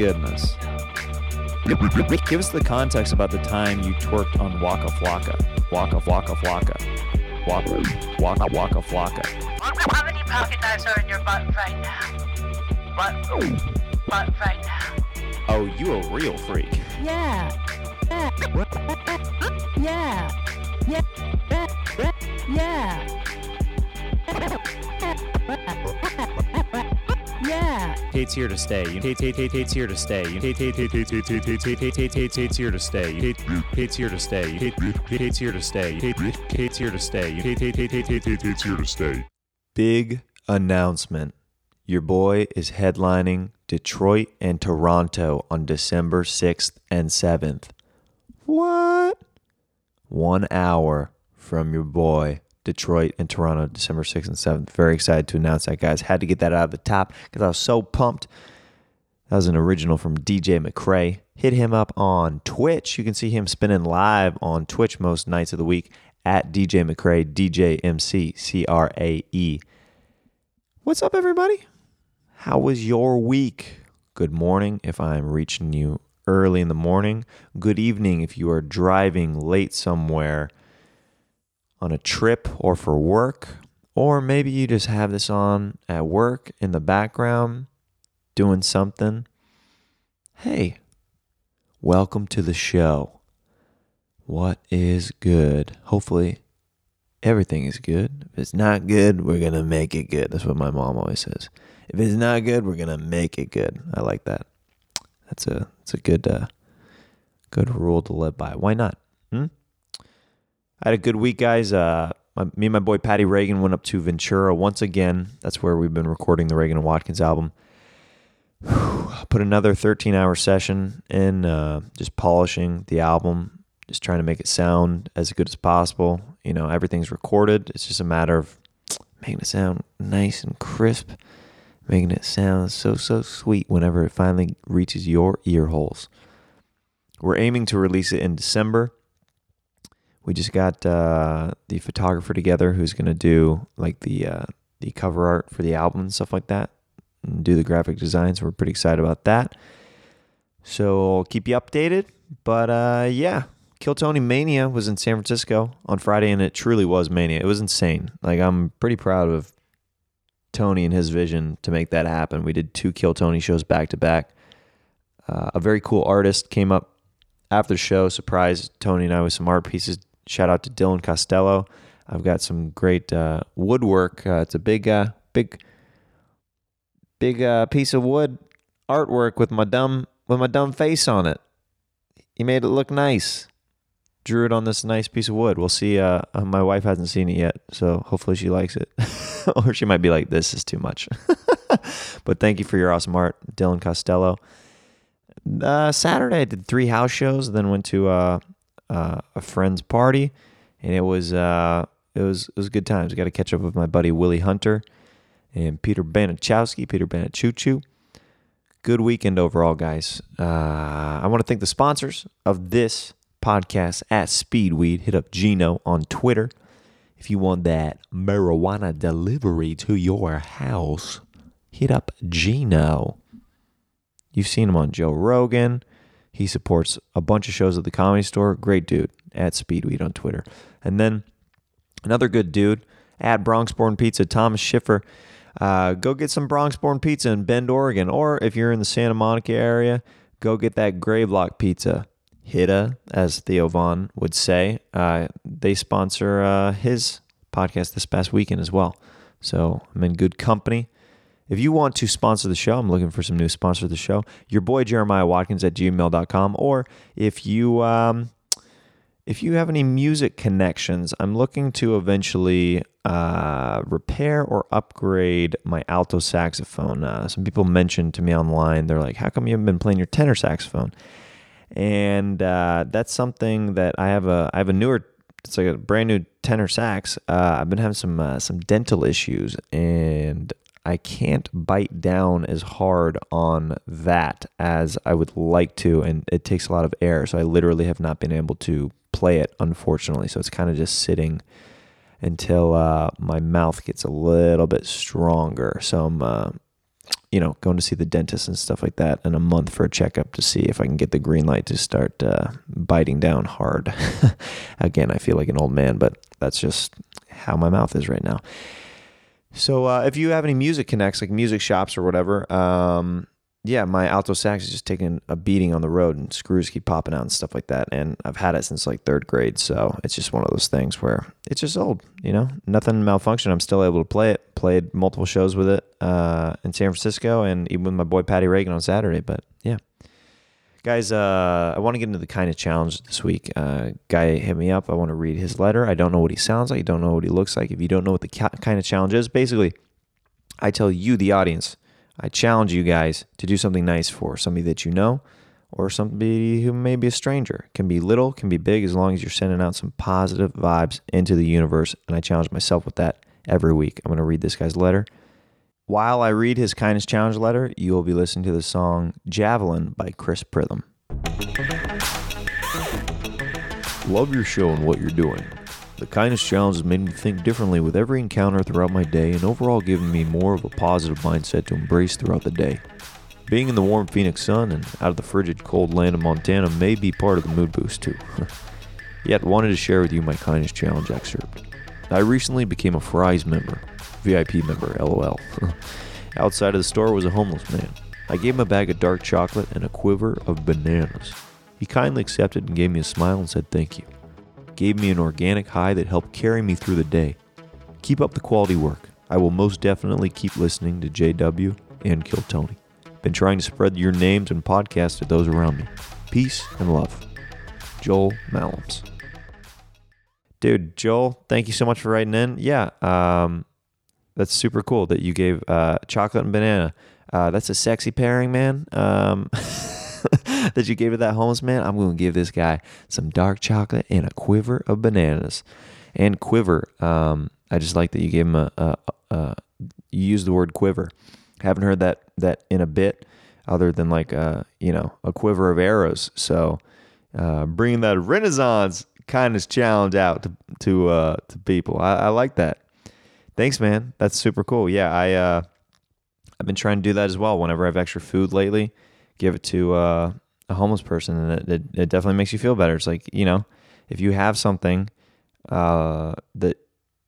Goodness. Give us the context about the time you twerked on Waka Flocka. Waka Flocka Flocka. Waka Waka Waka Flocka. How many pocket knives are in your butt right now? Butt, butt right now. Oh, you a real freak. Yeah. Yeah. Yeah. Tate's here to stay. Tate's here to stay. Tate's here to stay. Tate's here to stay. Tate's here to stay. Tate's here to stay. Tate's here to stay. Big announcement. Your boy is headlining Detroit and Toronto on December 6th and 7th. What? One hour from your boy. Detroit and Toronto, December 6th and 7th. Very excited to announce that, guys. Had to get that out of the top because I was so pumped. That was an original from DJ McCrae. Hit him up on Twitch. You can see him spinning live on Twitch most nights of the week at DJ McCrae, DJ M C C R A E. What's up, everybody? How was your week? Good morning if I'm reaching you early in the morning. Good evening if you are driving late somewhere on a trip or for work. Or maybe you just have this on at work in the background doing something. Hey, welcome to the show. What is good? Hopefully, everything is good. If it's not good, we're going to make it good. That's what my mom always says. If it's not good, we're going to make it good. I like that. That's a that's a good uh, good rule to live by. Why not? Hmm? I had a good week, guys. Uh, my, me and my boy Patty Reagan went up to Ventura once again. That's where we've been recording the Reagan and Watkins album. Put another 13 hour session in, uh, just polishing the album, just trying to make it sound as good as possible. You know, everything's recorded. It's just a matter of making it sound nice and crisp, making it sound so, so sweet whenever it finally reaches your ear holes. We're aiming to release it in December. We just got uh, the photographer together who's going to do like the uh, the cover art for the album and stuff like that, and do the graphic designs. We're pretty excited about that. So I'll keep you updated. But uh, yeah, Kill Tony Mania was in San Francisco on Friday, and it truly was mania. It was insane. Like I'm pretty proud of Tony and his vision to make that happen. We did two Kill Tony shows back to back. Uh, a very cool artist came up after the show, surprised Tony and I with some art pieces. Shout out to Dylan Costello. I've got some great uh, woodwork. Uh, it's a big, uh, big, big uh, piece of wood artwork with my dumb with my dumb face on it. He made it look nice. Drew it on this nice piece of wood. We'll see. Uh, uh, my wife hasn't seen it yet, so hopefully she likes it, or she might be like, "This is too much." but thank you for your awesome art, Dylan Costello. Saturday, I did three house shows, then went to uh, a friend's party, and it was uh, it was it was good times. I got to catch up with my buddy Willie Hunter and Peter Banachowski, Peter Banachuchu. Good weekend overall, guys. Uh, I want to thank the sponsors of this podcast at Speedweed. Hit up Gino on Twitter if you want that marijuana delivery to your house. Hit up Gino. You've seen him on Joe Rogan. He supports a bunch of shows at the comedy store. Great dude at Speedweed on Twitter. And then another good dude at Bronxborn Pizza, Thomas Schiffer. Uh, go get some Bronxborn Pizza in Bend, Oregon. Or if you're in the Santa Monica area, go get that Gray Block Pizza. Hitta, as Theo Von would say. Uh, they sponsor uh, his podcast this past weekend as well. So I'm in good company. If you want to sponsor the show, I'm looking for some new sponsors of the show. Your boy Jeremiah Watkins at gmail.com. Or if you um, if you have any music connections, I'm looking to eventually uh, repair or upgrade my alto saxophone. Uh, some people mentioned to me online, they're like, "How come you haven't been playing your tenor saxophone?" And uh, that's something that I have a I have a newer it's like a brand new tenor sax. Uh, I've been having some uh, some dental issues, and I can't bite down as hard on that as I would like to, and it takes a lot of air. So I literally have not been able to play it, unfortunately. So it's kind of just sitting until uh, my mouth gets a little bit stronger. So I'm uh, you know, going to see the dentist and stuff like that in a month for a checkup to see if I can get the green light to start uh, biting down hard. Again, I feel like an old man, but that's just how my mouth is right now. So uh, if you have any music connects, like music shops or whatever, um, yeah, my alto sax is just taking a beating on the road and screws keep popping out and stuff like that. And I've had it since like third grade. So it's just one of those things where it's just old, you know, nothing malfunctioned. I'm still able to play it. Played multiple shows with it uh, in San Francisco and even with my boy Patty Reagan on Saturday. But yeah. Guys, uh, I want to get into the kind of challenge this week. Uh, guy hit me up. I want to read his letter. I don't know what he sounds like. I don't know what he looks like. If you don't know what the ca- kind of challenge is, basically, I tell you, the audience, I challenge you guys to do something nice for somebody that you know or somebody who may be a stranger. Can be little, can be big, as long as you're sending out some positive vibes into the universe. And I challenge myself with that every week. I'm going to read this guy's letter. While I read his kindness challenge letter, you will be listening to the song Javelin by Chris Pritham. Love your show and what you're doing. The kindness challenge has made me think differently with every encounter throughout my day and overall given me more of a positive mindset to embrace throughout the day. Being in the warm Phoenix sun and out of the frigid cold land of Montana may be part of the mood boost too. Yet wanted to share with you my kindness challenge excerpt. I recently became a Fry's member, VIP member, lol. Outside of the store was a homeless man. I gave him a bag of dark chocolate and a quiver of bananas. He kindly accepted and gave me a smile and said thank you gave me an organic high that helped carry me through the day. Keep up the quality work. I will most definitely keep listening to JW and Kill Tony. Been trying to spread your names and podcasts to those around me. Peace and love. Joel Malums. Dude, Joel, thank you so much for writing in. Yeah, um, that's super cool that you gave uh, chocolate and banana. Uh, that's a sexy pairing, man. Um, that you gave to that homeless man, I'm going to give this guy some dark chocolate and a quiver of bananas. And quiver, um, I just like that you gave him a, a, a you used the word quiver. Haven't heard that that in a bit, other than like a uh, you know a quiver of arrows. So uh, bringing that Renaissance kindness challenge out to to uh, to people, I, I like that. Thanks, man. That's super cool. Yeah, I uh, I've been trying to do that as well. Whenever I have extra food lately, give it to uh, a homeless person, and it, it, it, definitely makes you feel better. It's like you know, if you have something uh, that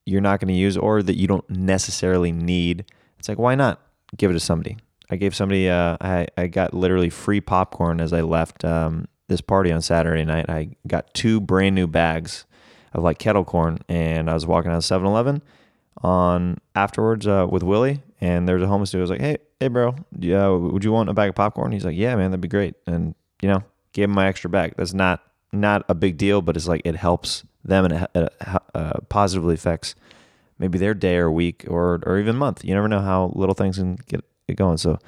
you're not going to use or that you don't necessarily need, it's like why not give it to somebody? I gave somebody, uh, I I got literally free popcorn as I left um, this party on Saturday night. I got two brand new bags of like kettle corn, and I was walking out of 7-Eleven on afterwards uh, with Willie, and there's a homeless dude. I was like, "Hey, hey, bro, yeah, would you want a bag of popcorn?" He's like, "Yeah, man, that'd be great." And you know, gave him my extra bag. That's not not a big deal, but it's like it helps them and it uh, positively affects maybe their day or week or or even month. You never know how little things can get it going. So,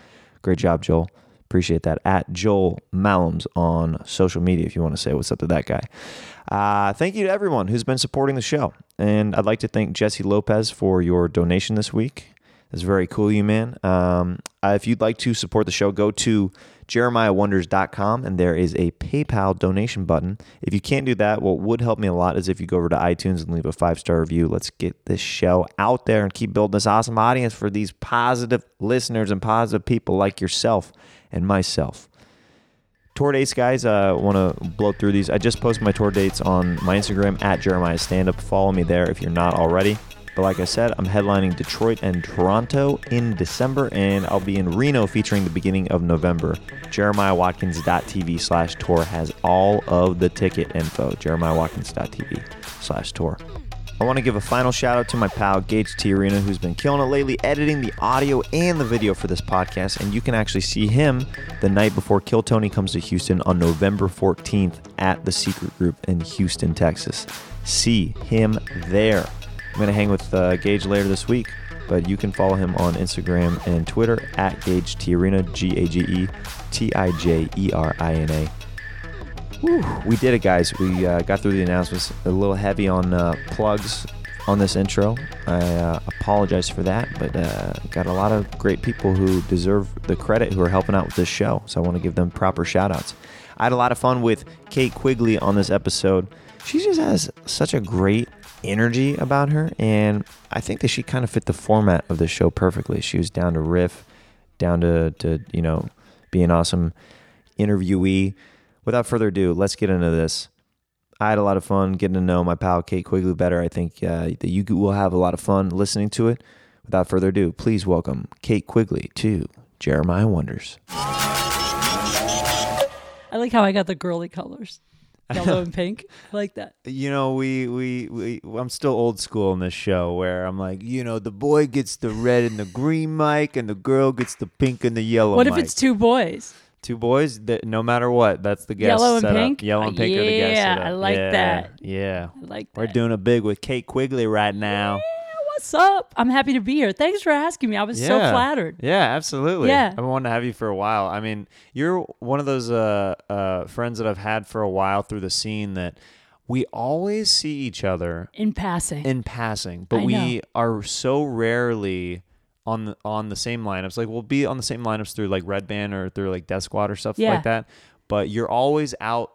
great job, Joel. Appreciate that. At Joel Malums on social media, if you want to say what's up to that guy. Uh, thank you to everyone who's been supporting the show. And I'd like to thank Jesse Lopez for your donation this week. That's very cool, you man. Um, uh, if you'd like to support the show, go to jeremiahwonders.com and there is a PayPal donation button. If you can't do that, what would help me a lot is if you go over to iTunes and leave a five star review. Let's get this show out there and keep building this awesome audience for these positive listeners and positive people like yourself and myself. Tour dates, guys. I uh, want to blow through these. I just posted my tour dates on my Instagram at Jeremiah Stand Up. Follow me there if you're not already. But like I said, I'm headlining Detroit and Toronto in December, and I'll be in Reno featuring the beginning of November. JeremiahWatkins.tv slash tour has all of the ticket info. JeremiahWatkins.tv slash tour. I want to give a final shout out to my pal Gage Tijerina, who's been killing it lately, editing the audio and the video for this podcast. And you can actually see him the night before Kill Tony comes to Houston on November 14th at the Secret Group in Houston, Texas. See him there. I'm going to hang with uh, Gage later this week, but you can follow him on Instagram and Twitter at Gage Tijerina, G A G E T I J E R I N A. Whew, we did it, guys. We uh, got through the announcements. A little heavy on uh, plugs on this intro. I uh, apologize for that, but uh, got a lot of great people who deserve the credit who are helping out with this show. So I want to give them proper shout outs. I had a lot of fun with Kate Quigley on this episode. She just has such a great energy about her, and I think that she kind of fit the format of the show perfectly. She was down to riff down to to you know be an awesome interviewee. Without further ado, let's get into this. I had a lot of fun getting to know my pal Kate Quigley better. I think uh, that you will have a lot of fun listening to it. Without further ado, please welcome Kate Quigley to Jeremiah Wonders. I like how I got the girly colors, yellow and pink. I like that. You know, we, we we I'm still old school in this show where I'm like, you know, the boy gets the red and the green mic, and the girl gets the pink and the yellow. What if mic. it's two boys? Two boys? That no matter what, that's the guest. Yellow and setup. pink? Yellow and pink are the guest. yeah. I like Yeah, that. Yeah, I like we're doing a big with Kate Quigley right now. Yeah, what's up? I'm happy to be here. Thanks for asking me. I was so flattered. Yeah, absolutely. Yeah. I've been wanting to have you for a while. I mean, you're one of those uh, uh, friends that I've had for a while through the scene that we always see each other In passing. in passing, but we are so rarely on the, on the same lineups. Like we'll be on the same lineups through like Red Band or through like Death Squad or stuff Yeah. like that. But you're always out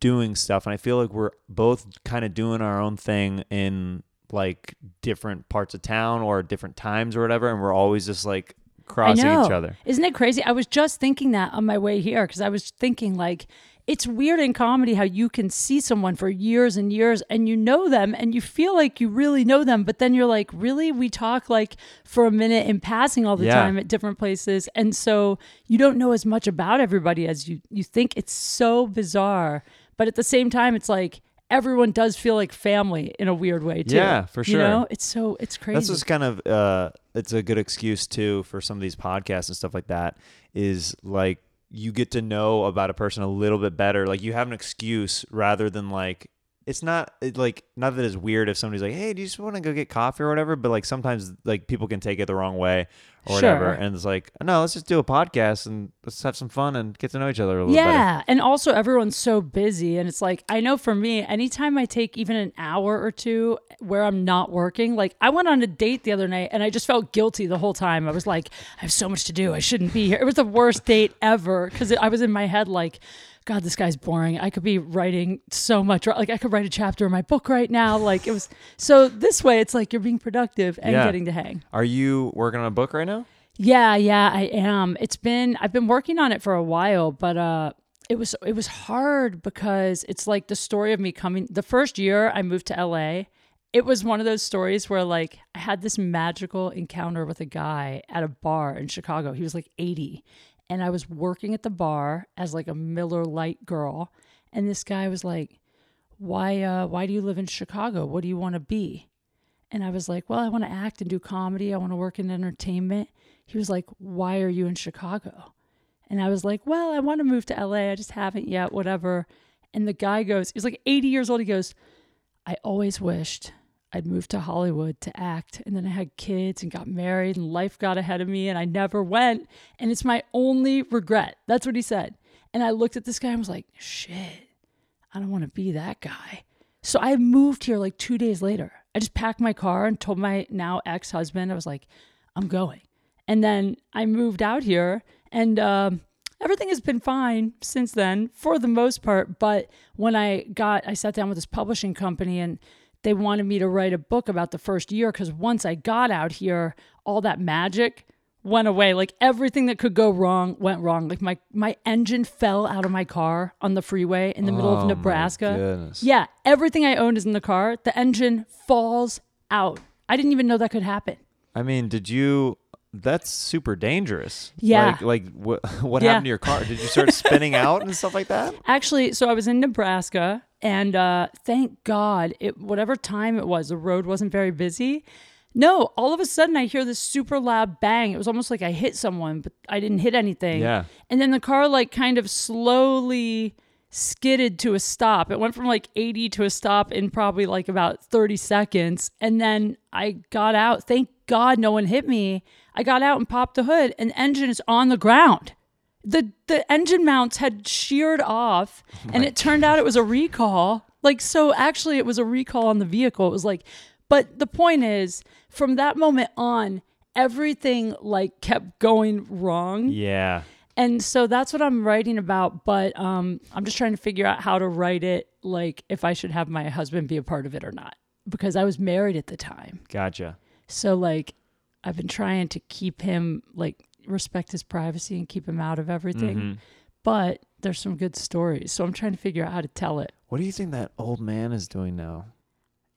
doing stuff, and I feel like we're both kind of doing our own thing in like different parts of town or different times or whatever, and we're always just like crossing each other. Isn't it crazy? I was just thinking that on my way here because I was thinking like it's weird in comedy how you can see someone for years and years and you know them and you feel like you really know them, but then you're like, really? We talk like for a minute in passing all the Yeah. time at different places. And so you don't know as much about everybody as you, you think. It's so bizarre. But at the same time, it's like everyone does feel like family in a weird way too. Yeah, for You sure. know, it's so it's crazy. That's just kind of uh, it's a good excuse too for some of these podcasts and stuff like that. Is like you get to know about a person a little bit better. Like you have an excuse rather than like it's not it, like not that it's weird if somebody's like, hey, do you just want to go get coffee or whatever? But like sometimes like people can take it the wrong way or whatever, and it's like, no, let's just do a podcast and let's have some fun and get to know each other a little better. Yeah. And also, everyone's so busy. And it's like, I know for me, anytime I take even an hour or two where I'm not working, like I went on a date the other night and I just felt guilty the whole time. I was like, I have so much to do. I shouldn't be here. It was the worst date ever because I was in my head like, God, this guy's boring. I could be writing so much. Like, I could write a chapter in my book right now. Like, it was so this way, it's like you're being productive and Yeah. getting to hang. Are you working on a book right now? Yeah, yeah, I am. It's been I've been working on it for a while, but uh it was it was hard because it's like the story of me coming the first year I moved to LA. It was one of those stories where like I had this magical encounter with a guy at a bar in Chicago. He was like 80 and I was working at the bar as like a Miller Lite girl and this guy was like, "Why uh why do you live in Chicago? What do you want to be?" And I was like, well, I want to act and do comedy. I want to work in entertainment. He was like, why are you in Chicago? And I was like, well, I want to move to LA. I just haven't yet, whatever. And the guy goes, he's like 80 years old. He goes, I always wished I'd moved to Hollywood to act. And then I had kids and got married and life got ahead of me and I never went. And it's my only regret. That's what he said. And I looked at this guy and was like, shit, I don't want to be that guy. So I moved here like two days later. I just packed my car and told my now ex husband, I was like, I'm going. And then I moved out here and um, everything has been fine since then for the most part. But when I got, I sat down with this publishing company and they wanted me to write a book about the first year because once I got out here, all that magic went away. Like everything that could go wrong went wrong. Like my my engine fell out of my car on the freeway in the middle Oh, of Nebraska. Yeah, everything I owned is in the car. The engine falls out. I didn't even know that could happen. I mean, did you? That's super dangerous. Yeah. Like, like what? What Yeah. happened to your car? Did you start spinning out and stuff like that? Actually, so I was in Nebraska, and uh, thank God, it whatever time it was, the road wasn't very busy. No, all of a sudden I hear this super loud bang. It was almost like I hit someone, but I didn't hit anything. Yeah. And then the car like kind of slowly skidded to a stop. It went from like 80 to a stop in probably like about 30 seconds. And then I got out. Thank God no one hit me. I got out and popped the hood, and the engine is on the ground. The the engine mounts had sheared off, and it turned out it was a recall. Like so actually it was a recall on the vehicle. It was like but the point is, from that moment on, everything like kept going wrong. Yeah. And so that's what I'm writing about, but um, I'm just trying to figure out how to write it, like if I should have my husband be a part of it or not, because I was married at the time. Gotcha. So like, I've been trying to keep him like respect his privacy and keep him out of everything. Mhm. But there's some good stories, so I'm trying to figure out how to tell it. What do you think that old man is doing now?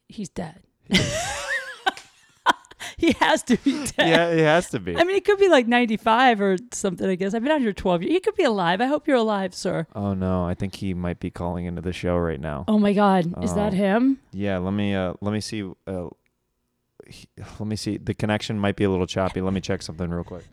He's dead. he has to be dead. yeah, he has to be. I mean, he could be like 95 or something, I guess. I've been out here 12 years. He could be alive. I hope you're alive, sir. oh no, I think he might be calling into the show right now. Oh my God. Is that Oh. him? Yeah, let me uh let me see uh he- let me see. The connection might be a little choppy. Let me check something real quick.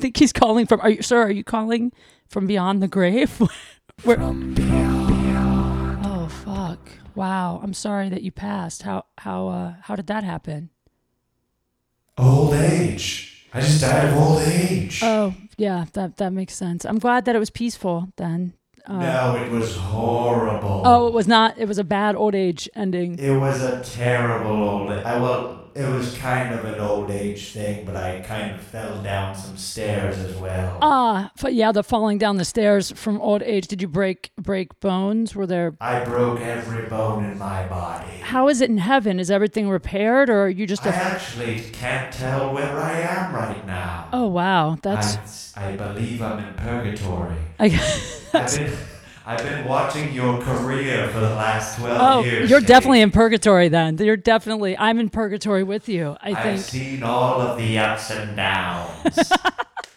Think he's calling from. Are you, sir? Are you calling from beyond the grave? Where, Oh fuck! Wow. I'm sorry that you passed. How how uh how did that happen? Old age. I just died of old age. Oh yeah, that that makes sense. I'm glad that it was peaceful then. Uh, no, it was horrible. Oh, it was not. It was a bad old age ending. It was a terrible old. I well, it was kind of an old age thing, but I kind of fell down some stairs as well. Ah, but yeah, the falling down the stairs from old age. Did you break break bones? Were there? I broke every bone in my body. How is it in heaven? Is everything repaired, or are you just I a? actually can't tell where I am right now. Oh wow, that's. I, I believe I'm in purgatory. I, I've been, I've been watching your career for the last 12 oh, years. you're Kate. definitely in purgatory then. You're definitely. I'm in purgatory with you. I think. I've think. seen all of the ups and downs.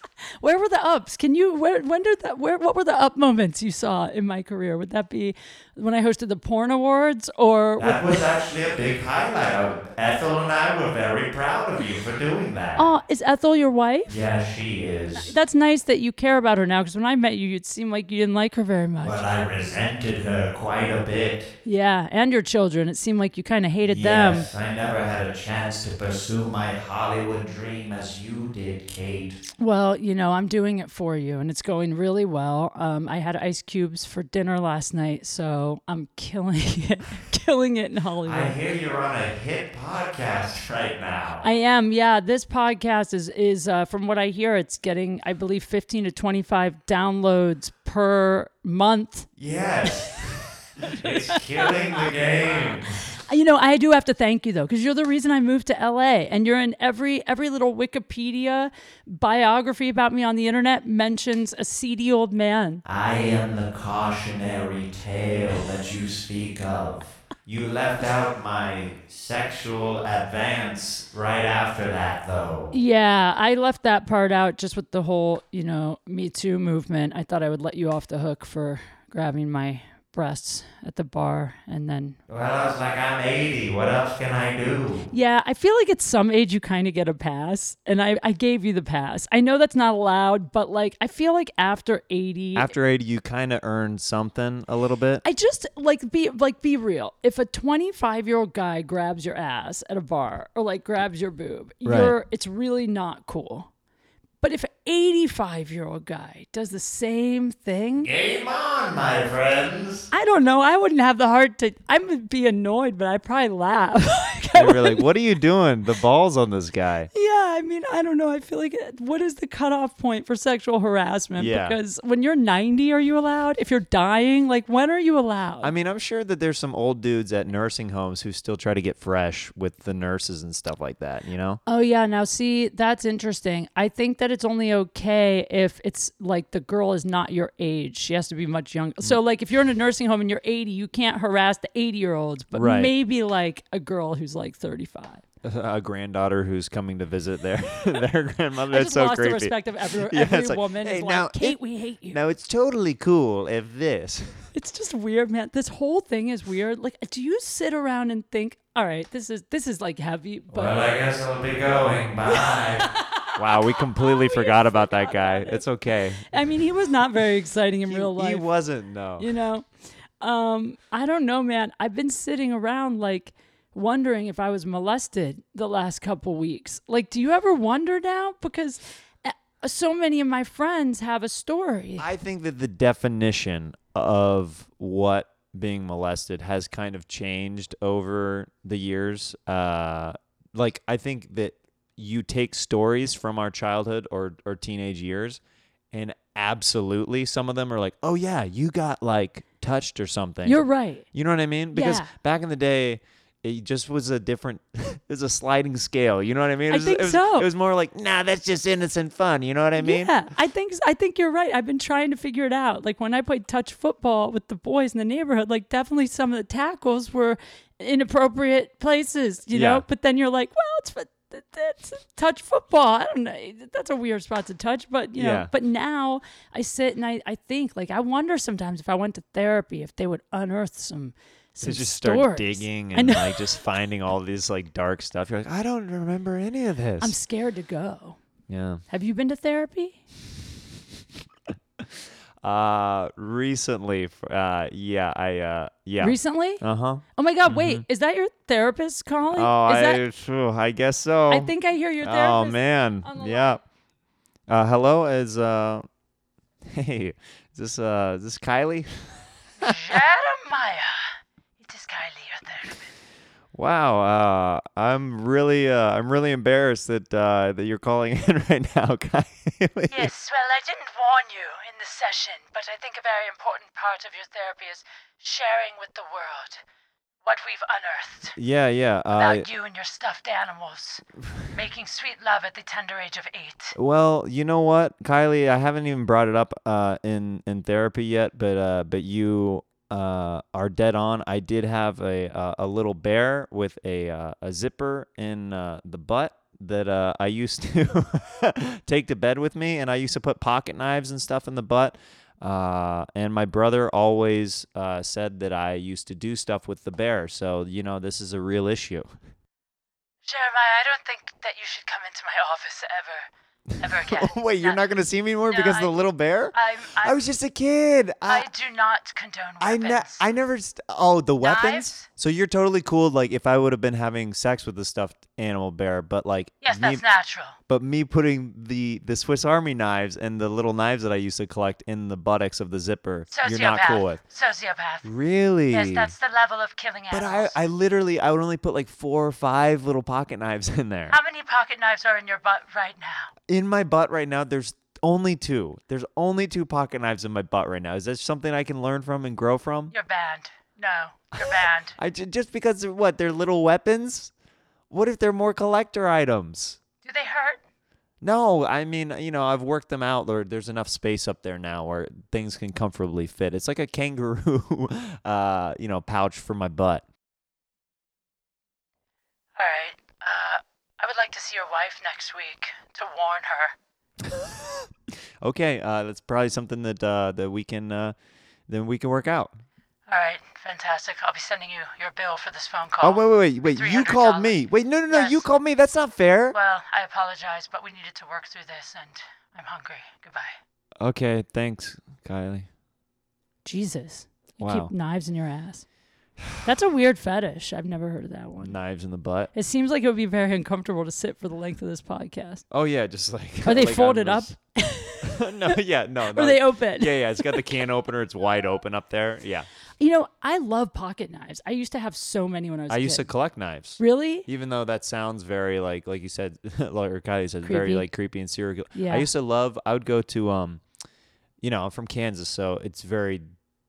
Where were the ups? Can you? Where? When did that? Where? What were the up moments you saw in my career? Would that be when I hosted the porn awards, or that was actually a big highlight. Ethel and I were very proud of you for doing that. Oh, is Ethel your wife? Yeah, she is. That's nice that you care about her now. Because when I met you, it seemed like you didn't like her very much. But I resented her quite a bit. Yeah, and your children. It seemed like you kind of hated them. Yes, I never had a chance to pursue my Hollywood dream as you did, Kate. Well, you know, I'm doing it for you, and it's going really well. Um, I had ice cubes for dinner last night, so I'm killing it, killing it in Hollywood. I hear you're on a hit podcast right now. I am, yeah. This podcast is is uh, from what I hear, it's getting, I believe, 15 to 25 downloads per month. yes. it's killing the game. You know, I do have to thank you though, because you're the reason I moved to LA, and you're in every every little Wikipedia biography about me on the internet mentions a seedy old man. I am the cautionary tale that you speak of. You left out my sexual advance right after that, though. Yeah, I left that part out just with the whole, you know, Me Too movement. I thought I would let you off the hook for grabbing my breasts at the bar and then Well, I was like, I'm 80. What else can I do? Yeah, I feel like at some age you kind of get a pass, and I, I gave you the pass. I know that's not allowed, but like I feel like after eighty, After 80, you kind of earn something a little bit. I just like be like be real. If a twenty five year old guy grabs your ass at a bar or like grabs your boob, Right. you're it's really not cool. But if an eighty five year old guy does the same thing, Game on, my friends. I don't know. I wouldn't have the heart to. I would be annoyed, but I'd probably laugh. They were like, "What are you doing? The balls on this guy." Yeah, I mean, I don't know. I feel like what is the cutoff point for sexual harassment? Yeah. Because when you're 90, are you allowed? If you're dying, like when are you allowed? I mean, I'm sure that there's some old dudes at nursing homes who still try to get fresh with the nurses and stuff like that. You know? oh yeah, now see, that's interesting. I think that it's only okay if it's like the girl is not your age. She has to be much younger. So like if you're in a nursing home and you're 80, you can't harass the 80 year olds, but Right. maybe like a girl who's like 35. A granddaughter who's coming to visit their their grandmother. I That's just so lost creepy. the respect of every, Yeah, every it's like, woman. "Hey, is now like, Kate, it- we hate you. Now it's totally cool if this. It's just weird, man. This whole thing is weird. Like, do you sit around and think, all right, this is this is like heavy, but Well, I guess I'll be going. Bye. Wow, we completely forgot about that guy. It's okay. I mean, he was not very exciting in He, real life. he wasn't. No. you know, um, I don't know, man. I've been sitting around like wondering if I was molested the last couple weeks. Like, do you ever wonder now? Because uh, so many of my friends have a story. I think that the definition of what being molested has kind of changed over the years. Uh, like I think that you take stories from our childhood or or teenage years, and absolutely some of them are like, "Oh yeah, you got like touched or something." You're right. You know what I mean? Because Yeah. back in the day, it just was a different, it was a sliding scale. You know what I mean? It I think it was, so. It was more like, nah, that's just innocent fun. You know what I mean? yeah, I think I think you're right. I've been trying to figure it out. Like when I played touch football with the boys in the neighborhood, like definitely some of the tackles were inappropriate places, you Yeah. know. But then you're like, well, it's that's touch football. I don't know. That's a weird spot to touch, but you know. Yeah. But now I sit and I I think like I wonder sometimes if I went to therapy if they would unearth some. Some To just start stories. digging and like just finding all these like dark stuff. You're like, I don't remember any of this. I'm scared to go. yeah. Have you been to therapy? Uh, recently, uh, yeah, I, uh, yeah. Recently? uh huh. Oh my God! Wait, is that your therapist calling? Oh, is I, that, phew, I guess so. I think I hear your therapist Oh man, on the yeah. Uh, hello, is uh, hey, is this uh, is this Kylie? Jeremiah. It is Kylie, your therapist. Wow, uh, I'm really, uh, I'm really embarrassed that uh, that you're calling in right now, Kylie. Yes, well, I didn't warn you in the session, but I think a very important part of your therapy is sharing with the world what we've unearthed Yeah, yeah. Uh, about you and your stuffed animals, making sweet love at the tender age of eight. Well, you know what, Kylie, I haven't even brought it up uh, in in therapy yet, but uh, but you uh, are dead on. I did have a uh, a little bear with a uh, a zipper in uh, the butt that uh, I used to take to bed with me, and I used to put pocket knives and stuff in the butt. Uh, and my brother always said that I used to do stuff with the bear. So you know, this is a real issue. Jeremiah, I don't think that you should come into my office ever, ever again. Wait, you're No, not going to see me anymore No, because of I- the little bear? I'm, I'm, I was just a kid. I do not condone I weapons. ne- I never. St- oh, the weapons. Knives? So you're totally cool. Like if I would have been having sex with the stuffed animal bear, but like yes, me, that's natural. but me putting the the Swiss Army knives and the little knives that I used to collect in the buttocks of the zipper, Sociopath. you're not cool with. Sociopath. Really? Yes, that's the level of killing But animals. I, I literally, I would only put like four or five little pocket knives in there. How many pocket knives are in your butt right now? In my butt right now, there's only two. There's only two pocket knives in my butt right now. Is that something I can learn from and grow from? You're banned. No, you're banned. I just because what they're little weapons. What if they're more collector items? Do they hurt? No, I mean you know I've worked them out. Or there's enough space up there now where things can comfortably fit. It's like a kangaroo, uh, you know, pouch for my butt. All right. Uh, I would like to see your wife next week to warn her. Okay, uh, that's probably something that uh, that we can uh, then we can work out. All right, fantastic. I'll be sending you your bill for this phone call. Oh wait, wait, wait, wait! You called me. Wait, no, no, no! You called me. That's not fair. Well, I apologize, but we needed to work through this, and I'm hungry. Goodbye. Okay, thanks, Kylie. Jesus. You Wow. keep knives in your ass. That's a weird fetish. I've never heard of that one. Knives in the butt. It seems like it would be very uncomfortable to sit for the length of this podcast. Oh yeah, just like Are they like on folded up? no, yeah, no, no. Or they open? Yeah, yeah. It's got the can opener. It's wide open up there. Yeah. You know, I love pocket knives. I used to have so many when I was a I used to collect knives. Really? Even though that sounds very like like you said, like or Kylie said, very like creepy and serial. Yeah. I used to love. I would go to um, you know, I'm from Kansas, so it's very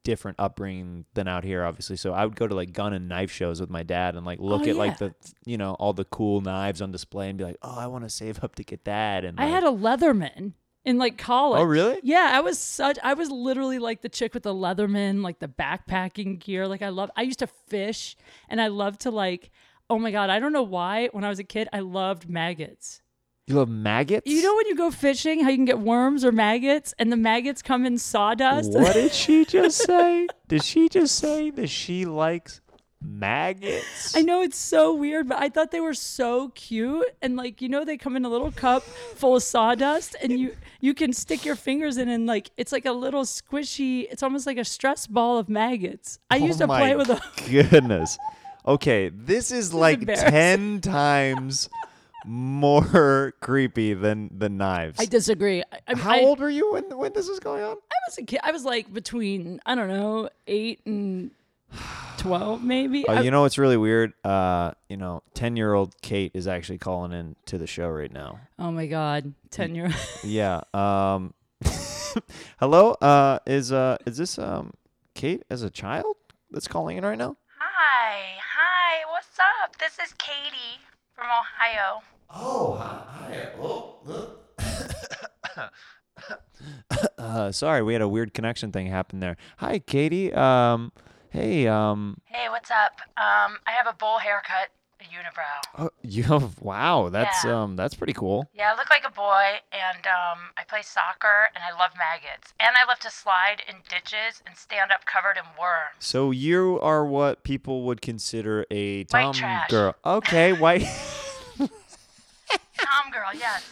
different upbringing than out here, obviously. So I would go to like gun and knife shows with my dad and like look Oh, at like the you know all the cool knives on display and be like, oh, I want to save up to get that. And I like- had a Leatherman in like college. Oh, really? Yeah, I was such I was literally like the chick with the Leatherman, like the backpacking gear. Like I love I used to fish and I loved to like oh my god, I don't know why when I was a kid I loved maggots. you love maggots. You know when you go fishing how you can get worms or maggots and the maggots come in sawdust? What did she just say? Did she just say that she likes maggots? I know it's so weird, but I thought they were so cute. And like, you know, they come in a little cup full of sawdust and you you can stick your fingers in and like it's like a little squishy, it's almost like a stress ball of maggots. I used oh to play with them. Goodness. Okay, this is like embarrassing. ten times more creepy than the knives. I disagree. I, I, How I, old were you when when this was going on? I was a kid. I was like between I don't know eight and twelve, maybe. Oh, you know what's really weird? Uh, you know, ten year old Kate is actually calling in to the show right now. oh my god, ten year. Old Yeah. Um Hello. Uh, is uh, is this um, Kate as a child that's calling in right now? Hi, hi, what's up? This is Katie from Ohio. Oh, hi. Oh, look. Uh, sorry, we had a weird connection thing happen there. Hi, Katie. Um, hey, um, Hey, what's up? Um, I have a bowl haircut, a unibrow. oh, you have wow, that's Yeah. um, that's pretty cool. Yeah, I look like a boy, and um, I play soccer, and I love maggots. And I love to slide in ditches and stand up covered in worms. So you are what people would consider a White tom trash. girl. Okay, white. Tom girl, yes.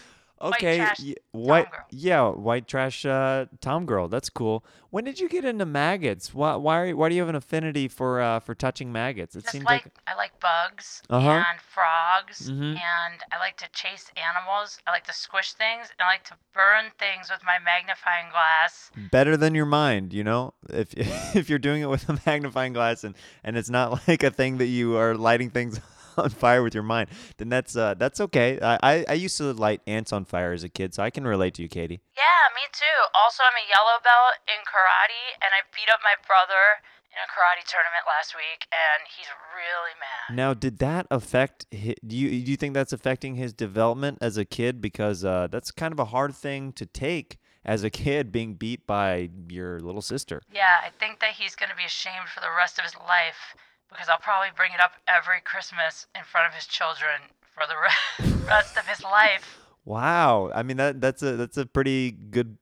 White okay, trash y- white. Yeah, white trash uh, tom girl. That's cool. When did you get into maggots? Why? Why? Why do you have an affinity for uh, for touching maggots? It Just seems like, like. I like bugs Uh-huh. and frogs, Mhm. and I like to chase animals. I like to squish things, and I like to burn things with my magnifying glass. better than your mind you know if if you're doing it with a magnifying glass and and it's not like a thing that you are lighting things on fire with your mind then that's uh that's okay I, I i used to light ants on fire as a kid so i can relate to you katie Yeah, me too. Also, I'm a yellow belt in karate, and I beat up my brother in a karate tournament last week, and he's really mad. now did that affect hi do you do you think that's affecting his development as a kid because uh that's kind of a hard thing to take as a kid being beat by your little sister Yeah, I think that he's going to be ashamed for the rest of his life because I'll probably bring it up every Christmas in front of his children for the re- rest of his life. wow i mean that that's a that's a pretty good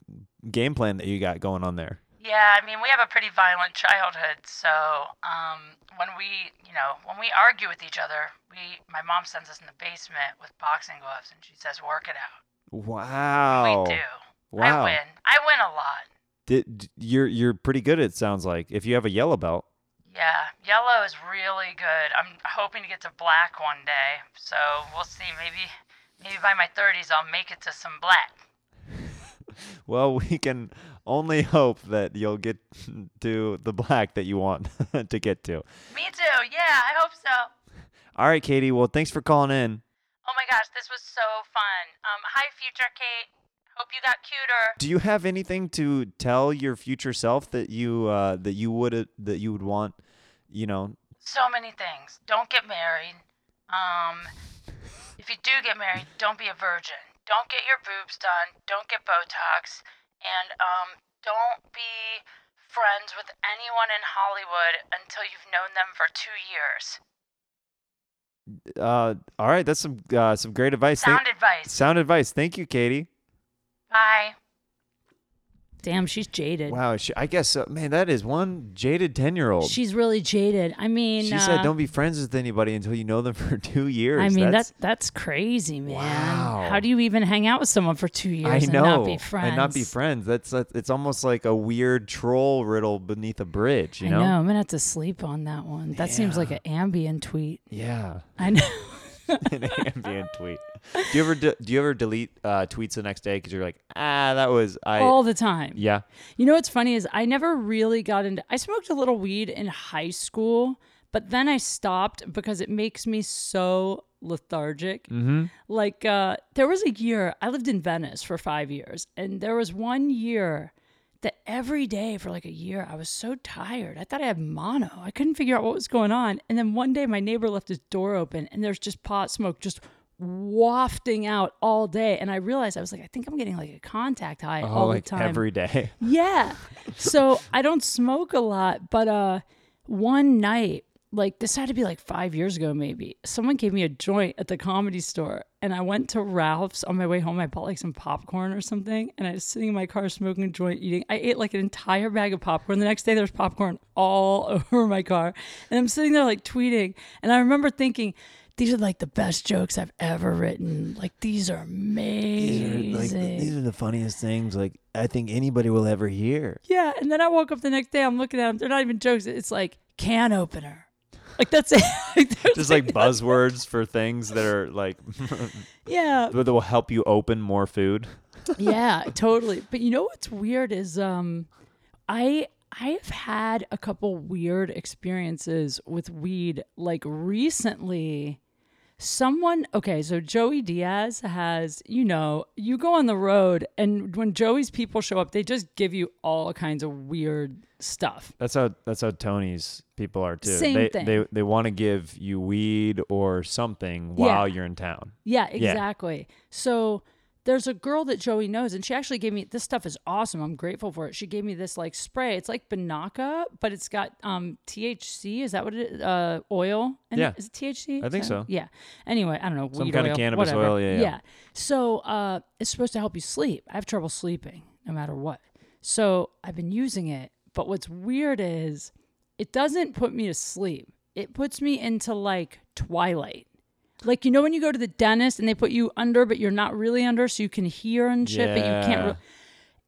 game plan that you got going on there Yeah, I mean, we have a pretty violent childhood, so um, when we, you know, when we argue with each other, we, my mom sends us in the basement with boxing gloves, and she says, "Work it out." wow We do. Wow. I win. I win a lot. Did, you're you're pretty good. It sounds like if you have a yellow belt. Yeah, yellow is really good. I'm hoping to get to black one day, so we'll see. Maybe, maybe by my 30s, I'll make it to some black. Well, we can only hope that you'll get to the black that you want to get to. Me too. Yeah, I hope so. All right, Katie. Well, thanks for calling in. Oh my gosh, this was so fun. Um, hi, future Kate. Hope you got cuter. Do you have anything to tell your future self that you uh, that you would that you would want? You know, So many things. Don't get married. Um, if you do get married, don't be a virgin. Don't get your boobs done. Don't get Botox. And um, don't be friends with anyone in Hollywood until you've known them for two years. uh, all right, that's some uh, some great advice. Thank- Sound advice. sound advice. Thank you, Katie. Bye. Damn, she's jaded. Wow, she, I guess uh, man, that is one jaded ten year old. She's really jaded. I mean, She uh, said, "Don't be friends with anybody until you know them for two years." I mean, that's, that's that's crazy, man. Wow. How do you even hang out with someone for two I years know, and not be friends? and not be friends. That's, that's it's almost like a weird troll riddle beneath a bridge. You I know? know. I'm gonna have to sleep on that one. That seems like an Ambien tweet. Yeah, I know. an Ambien tweet. Do you ever de- do you ever delete uh, tweets the next day because you're like, ah, that was I. all the time. yeah. You know what's funny is I never really got into. I smoked a little weed in high school, but then I stopped because it makes me so lethargic. Mm-hmm. Like uh, there was a year I lived in Venice for five years, and there was one year that every day for like a year I was so tired. I thought I had mono. I couldn't figure out what was going on. And then one day my neighbor left his door open, and there's just pot smoke just wafting out all day. And I realized I was like, I think I'm getting like a contact high Oh, all like the time. every day. Yeah. So I don't smoke a lot, but uh one night, like this had to be like 5 years ago maybe. Someone gave me a joint at the comedy store and I went to Ralph's on my way home. I bought like some popcorn or something and I was sitting in my car smoking a joint eating. I ate like an entire bag of popcorn. The next day there was popcorn all over my car. And I'm sitting there like tweeting and I remember thinking these are like the best jokes I've ever written. Like these are amazing. These are the funniest things like I think anybody will ever hear. Yeah, and then I woke up the next day. I'm looking at them. They're not even jokes. It's like can opener. Like that's it. Like, there's Just like buzzwords for things that are like yeah, that will help you open more food. yeah, totally. But you know what's weird is um, I I've had a couple weird experiences with weed like recently. Someone, okay, so Joey Diaz has, you know, you go on the road and when Joey's people show up, they just give you all kinds of weird stuff. That's how that's how Tony's people are too. Same they, thing. They they want to give you weed or something Yeah. while you're in town. Yeah, exactly. So there's a girl that Joey knows, and she actually gave me this stuff is awesome. I'm grateful for it. She gave me this like spray. It's like Binaca, but it's got um THC. Is that what it is? Uh, oil? And Yeah. Is it THC? I think so. Yeah. Anyway, I don't know. Some kind of cannabis whatever. oil, yeah, yeah. So uh, it's supposed to help you sleep. I have trouble sleeping no matter what. So I've been using it. But what's weird is it doesn't put me to sleep. It puts me into like twilight. Like you know when you go to the dentist and they put you under, but you're not really under, so you can hear and shit, but you can't. Re-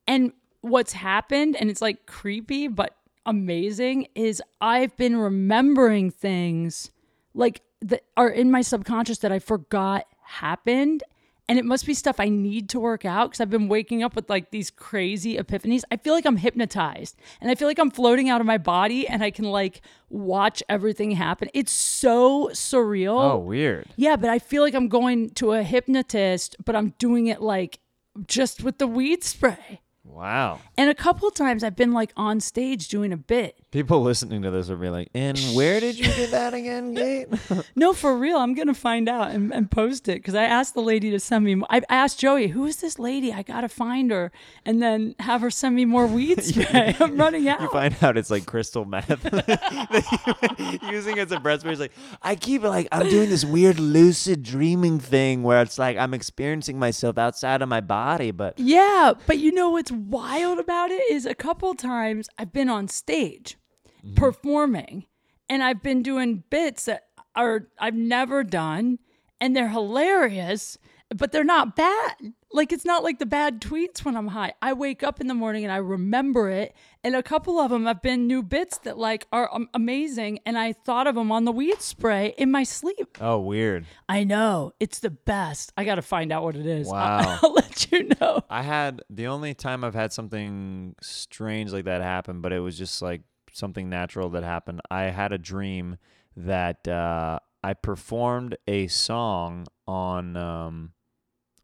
and what's happened, and it's like creepy but amazing, is I've been remembering things like that are in my subconscious that I forgot happened. And it must be stuff I need to work out because I've been waking up with like these crazy epiphanies. I feel like I'm hypnotized and I feel like I'm floating out of my body and I can like watch everything happen. It's so surreal. Oh, weird. Yeah, but I feel like I'm going to a hypnotist, but I'm doing it like just with the weed spray. Wow. And a couple of times I've been like on stage doing a bit. People listening to this will be like, "And where did you get that again, Kate?" No, for real. I'm going to find out and, and post it because I asked the lady to send me. I asked Joey, who is this lady? I got to find her and then have her send me more weed spray. I'm running out. you find out it's like crystal meth. That you've been Using it as a breath spray. It's like I keep like I'm doing this weird lucid dreaming thing where it's like I'm experiencing myself outside of my body, but Yeah, but you know what's wild about it is a couple times I've been on stage mm-hmm. performing and I've been doing bits that are I've never done and they're hilarious, but they're not bad. Like it's not like the bad tweets when I'm high. I wake up in the morning and I remember it, and a couple of them have been new bits that like are um, amazing, and I thought of them on the weed spray in my sleep. oh, weird. I know it's the best. I got to find out what it is. Wow. I'll let you know. I had the only time I've had something strange like that happen, but it was just like something natural that happened. I had a dream that uh, I performed a song on um,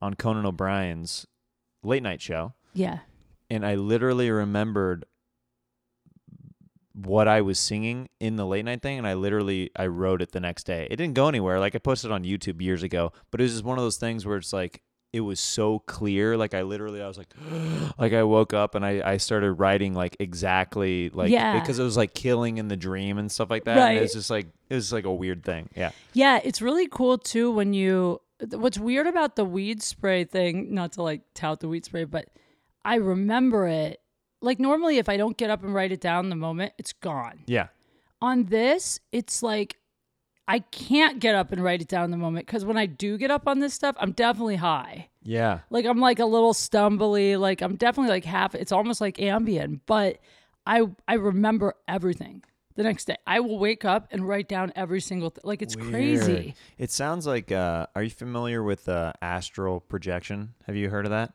on Conan O'Brien's late night show, Yeah. and I literally remembered what I was singing in the late night thing, and I literally I wrote it the next day. It didn't go anywhere. Like I posted it on YouTube years ago, but it was just one of those things where it's like it was so clear. Like I literally I was like, like I woke up and I I started writing like exactly like Yeah. because it was like killing in the dream and stuff like that. And Right. it was just like it was like a weird thing. Yeah. Yeah, it's really cool too when you. What's weird about the weed spray thing, not to like tout the weed spray, but I remember it. Like normally, if I don't get up and write it down the moment, it's gone. Yeah. On this, it's like I can't get up and write it down the moment because when I do get up on this stuff, I'm definitely high. Yeah. Like I'm like a little stumbly. Like I'm definitely like half. It's almost like Ambien, but I I remember everything the next day. I will wake up and write down every single thing. Like it's crazy. It sounds like uh are you familiar with uh astral projection? Have you heard of that?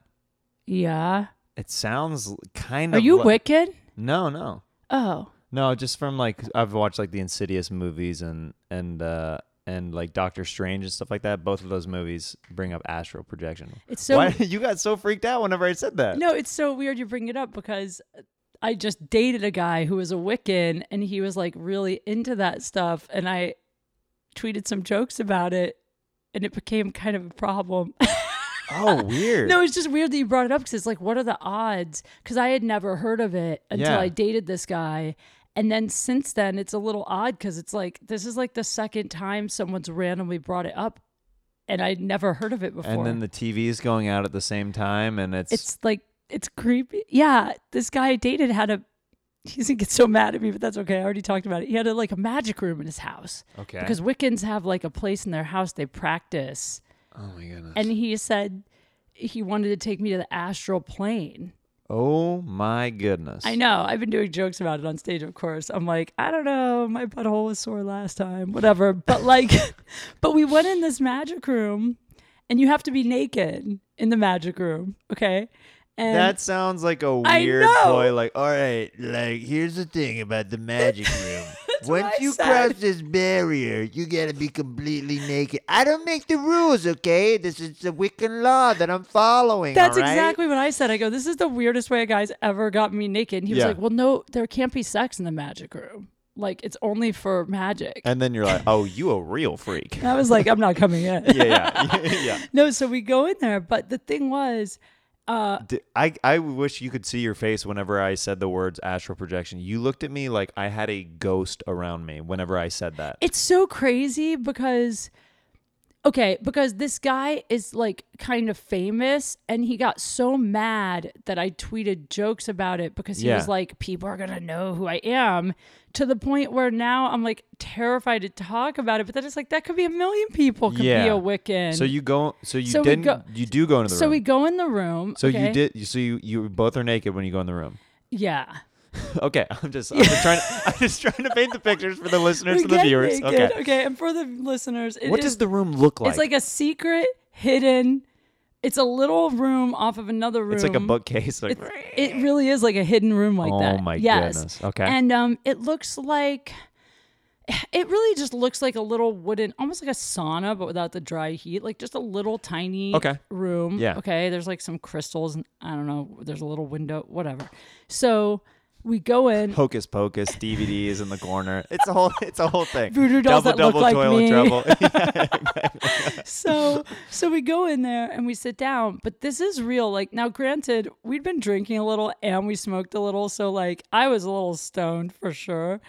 Yeah. It sounds kind of Are of you li- wicked? No, no. Oh. No, just from like I've watched like the Insidious movies and and uh and like Doctor Strange and stuff like that. Both of those movies bring up astral projection. It's so Why you got so freaked out whenever I said that? No, it's so weird you bring it up because I just dated a guy who was a Wiccan and he was like really into that stuff and I tweeted some jokes about it and it became kind of a problem. Oh, weird. no, it's just weird that you brought it up because it's like, what are the odds? Because I had never heard of it until Yeah. I dated this guy. And then since then, it's a little odd because it's like, this is like the second time someone's randomly brought it up and I'd never heard of it before. and then the TV is going out at the same time, and it's, it's like it's creepy. Yeah, this guy I dated had a. He's gonna get so mad at me, but that's okay. I already talked about it. He had a, like a magic room in his house okay. because Wiccans have like a place in their house they practice, oh my goodness. and he said he wanted to take me to the astral plane. oh my goodness. I know. I've been doing jokes about it on stage, of course. I'm like, I don't know, my butthole was sore last time, whatever. But like, but we went in this magic room, and you have to be naked in the magic room, okay? And That sounds like a weird ploy. Like, all right, like here's the thing about the magic room. what Once I you said. cross this barrier, you gotta be completely naked. I don't make the rules, okay? This is the Wiccan law that I'm following. That's all right? exactly what I said. I go, this is the weirdest way a guy's ever got me naked. And he was Yeah. like, well, no, there can't be sex in the magic room. Like, it's only for magic. And then you're like, oh, you a real freak. And I was like, I'm not coming in. yeah, yeah, yeah. no, so we go in there. But the thing was, uh, I, I wish you could see your face whenever I said the words astral projection. You looked at me like I had a ghost around me whenever I said that. it's so crazy because okay because this guy is like kind of famous and he got so mad that i tweeted jokes about it because he Yeah. was like people are gonna know who i am to the point where now i'm like terrified to talk about it but then it's like that could be a million people could be a wiccan so you go. So you So didn't. go- you do go into the so room. So we go in the room so okay? you did. So you you both are naked when you go in the room. yeah Okay, I'm just I'm just trying to I'm just trying to paint the pictures for the listeners and the viewers. naked. Okay. okay and for the listeners it What is- does the room look like? it's like a secret hidden it's a little room off of another room It's like a bookcase. Like, it really is like a hidden room like Oh that. Oh my yes. goodness. Okay. And um, it looks like it really just looks like a little wooden, almost like a sauna, but without the dry heat. Like just a little tiny Okay. room. Yeah. Okay. There's like some crystals, and I don't know. There's a little window, whatever. So we go in. Hocus Pocus DVDs in the corner. It's a whole it's a whole thing. Voodoo dolls double that look double like toilet me. trouble. so so we go in there and we sit down but this is real like now granted we'd been drinking a little and we smoked a little so like i was a little stoned for sure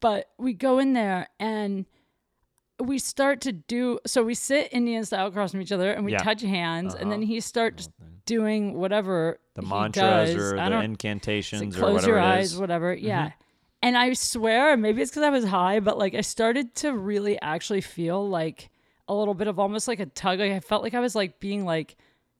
but we go in there and we start to do so we sit indian style across from each other and we Yeah. touch hands and then uh-huh. he starts doing whatever the he mantras does. or the incantations it's or like, close whatever your eyes, is. Mm-hmm. whatever. Yeah. And I swear, maybe it's because I was high, but like I started to really actually feel like a little bit of almost like a tug. Like I felt like I was like being like,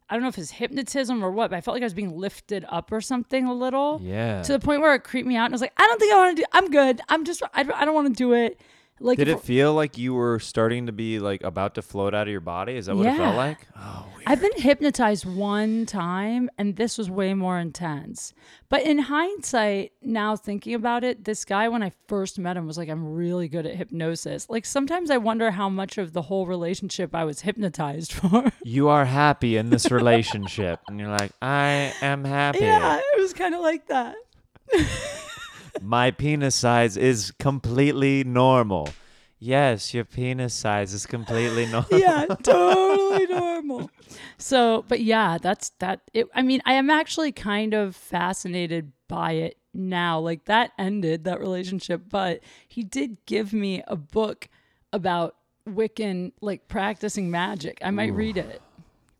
I don't know if it's hypnotism or what, but I felt like I was being lifted up or something a little Yeah. to the point where it creeped me out. And I was like, I don't think I want to do. I'm good. I'm just. I I don't want to do it. Like Did it feel like you were starting to be like about to float out of your body? Is that what it felt like? Oh, weird. I've been hypnotized one time, and this was way more intense. But in hindsight, now thinking about it, this guy, when I first met him, was like, I'm really good at hypnosis. Like, sometimes I wonder how much of the whole relationship I was hypnotized for. you are happy in this relationship, and you're like, I am happy. yeah, it was kind of like that. My penis size is completely normal. Yes, your penis size is completely normal. yeah, totally normal. So, but yeah, that's that. It, I mean, I am actually kind of fascinated by it now. Like that ended that relationship, but he did give me a book about Wiccan, like practicing magic. I might read it.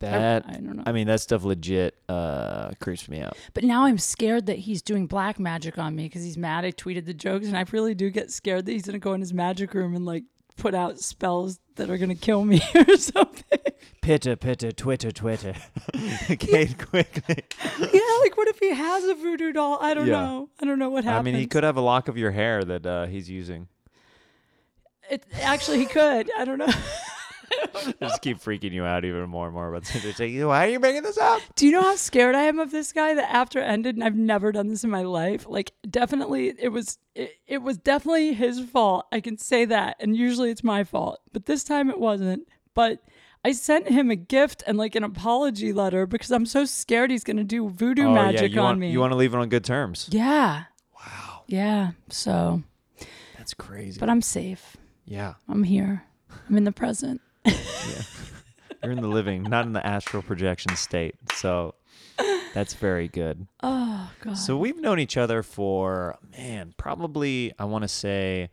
That I don't know. I mean, that stuff legit uh, creeps me out. But now I'm scared that he's doing black magic on me because he's mad. I tweeted the jokes, and I really do get scared that he's gonna go in his magic room and like put out spells that are gonna kill me or something. Pitter, pitter, twitter, twitter. Kate Quigley. yeah, like what if he has a voodoo doll? I don't Yeah. know. I don't know what happens. I mean, he could have a lock of your hair that uh, he's using. It, actually, he could. I don't know. Just keep freaking you out even more and more about. It's like, why are you making this up? Do you know how scared I am of this guy? That after ended, and I've never done this in my life. Like, definitely, it was it, it was definitely his fault. I can say that, and usually it's my fault, but this time it wasn't. But I sent him a gift and like an apology letter because I'm so scared he's gonna do voodoo oh, magic yeah, you on want, me. You want to leave it on good terms. yeah. Wow. Yeah. So, That's crazy. but I'm safe. yeah. I'm here. I'm in the present. You're in the living, not in the astral projection state. So that's very good. Oh God. So we've known each other for man, probably I want to say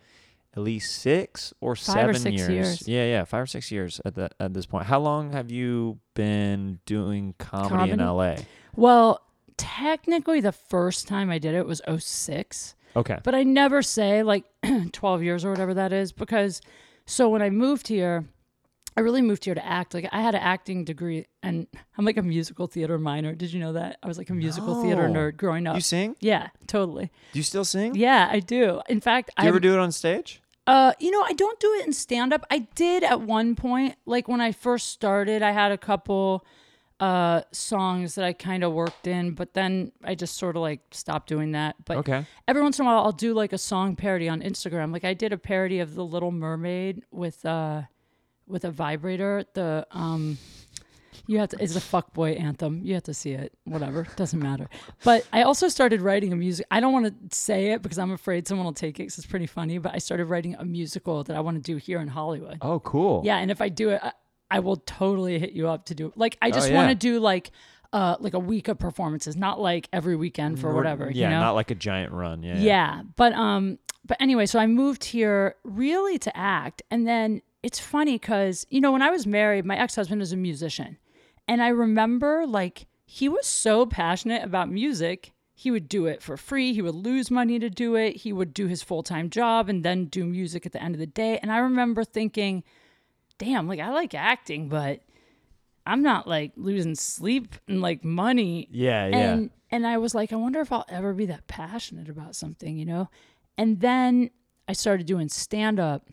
at least six or Five or seven six years. Yeah, yeah, five or six years at that at this point. How long have you been doing comedy, in LA? Well, technically, the first time I did it was 06, Okay. but I never say like 12 years or whatever that is because so when I moved here, I really moved here to act. Like I had an acting degree and I'm like a musical theater minor. Did you know that? I was like a musical theater nerd growing up. You sing? yeah, totally. Do you still sing? Yeah, I do. In fact, Do you I ever do it on stage? Uh, you know, I don't do it in stand up. I did at one point, like when I first started, I had a couple uh songs that I kind of worked in, but then I just sort of like stopped doing that. But Okay. every once in a while I'll do like a song parody on Instagram. Like I did a parody of The Little Mermaid with uh with a vibrator. The um you have to it's a fuckboy anthem. You have to see it. Whatever. Doesn't matter. But I also started writing a music I don't want to say it because I'm afraid someone will take it because it's pretty funny, but I started writing a musical that I want to do here in Hollywood. Oh, cool. Yeah, and if I do it, I, I will totally hit you up to do. Like, I just Oh, yeah. want to do like, uh, like a week of performances, not like every weekend for whatever. Yeah, you know? not like a giant run. Yeah. yeah, but um, but anyway, so I moved here really to act, and then it's funny because you know when I was married, my ex husband was a musician, and I remember like he was so passionate about music. He would do it for free. He would lose money to do it. He would do his full time job and then do music at the end of the day. And I remember thinking, damn, like I like acting, but I'm not like losing sleep and like money. Yeah, yeah. And and I was like, I wonder if I'll ever be that passionate about something, you know? And then I started doing stand up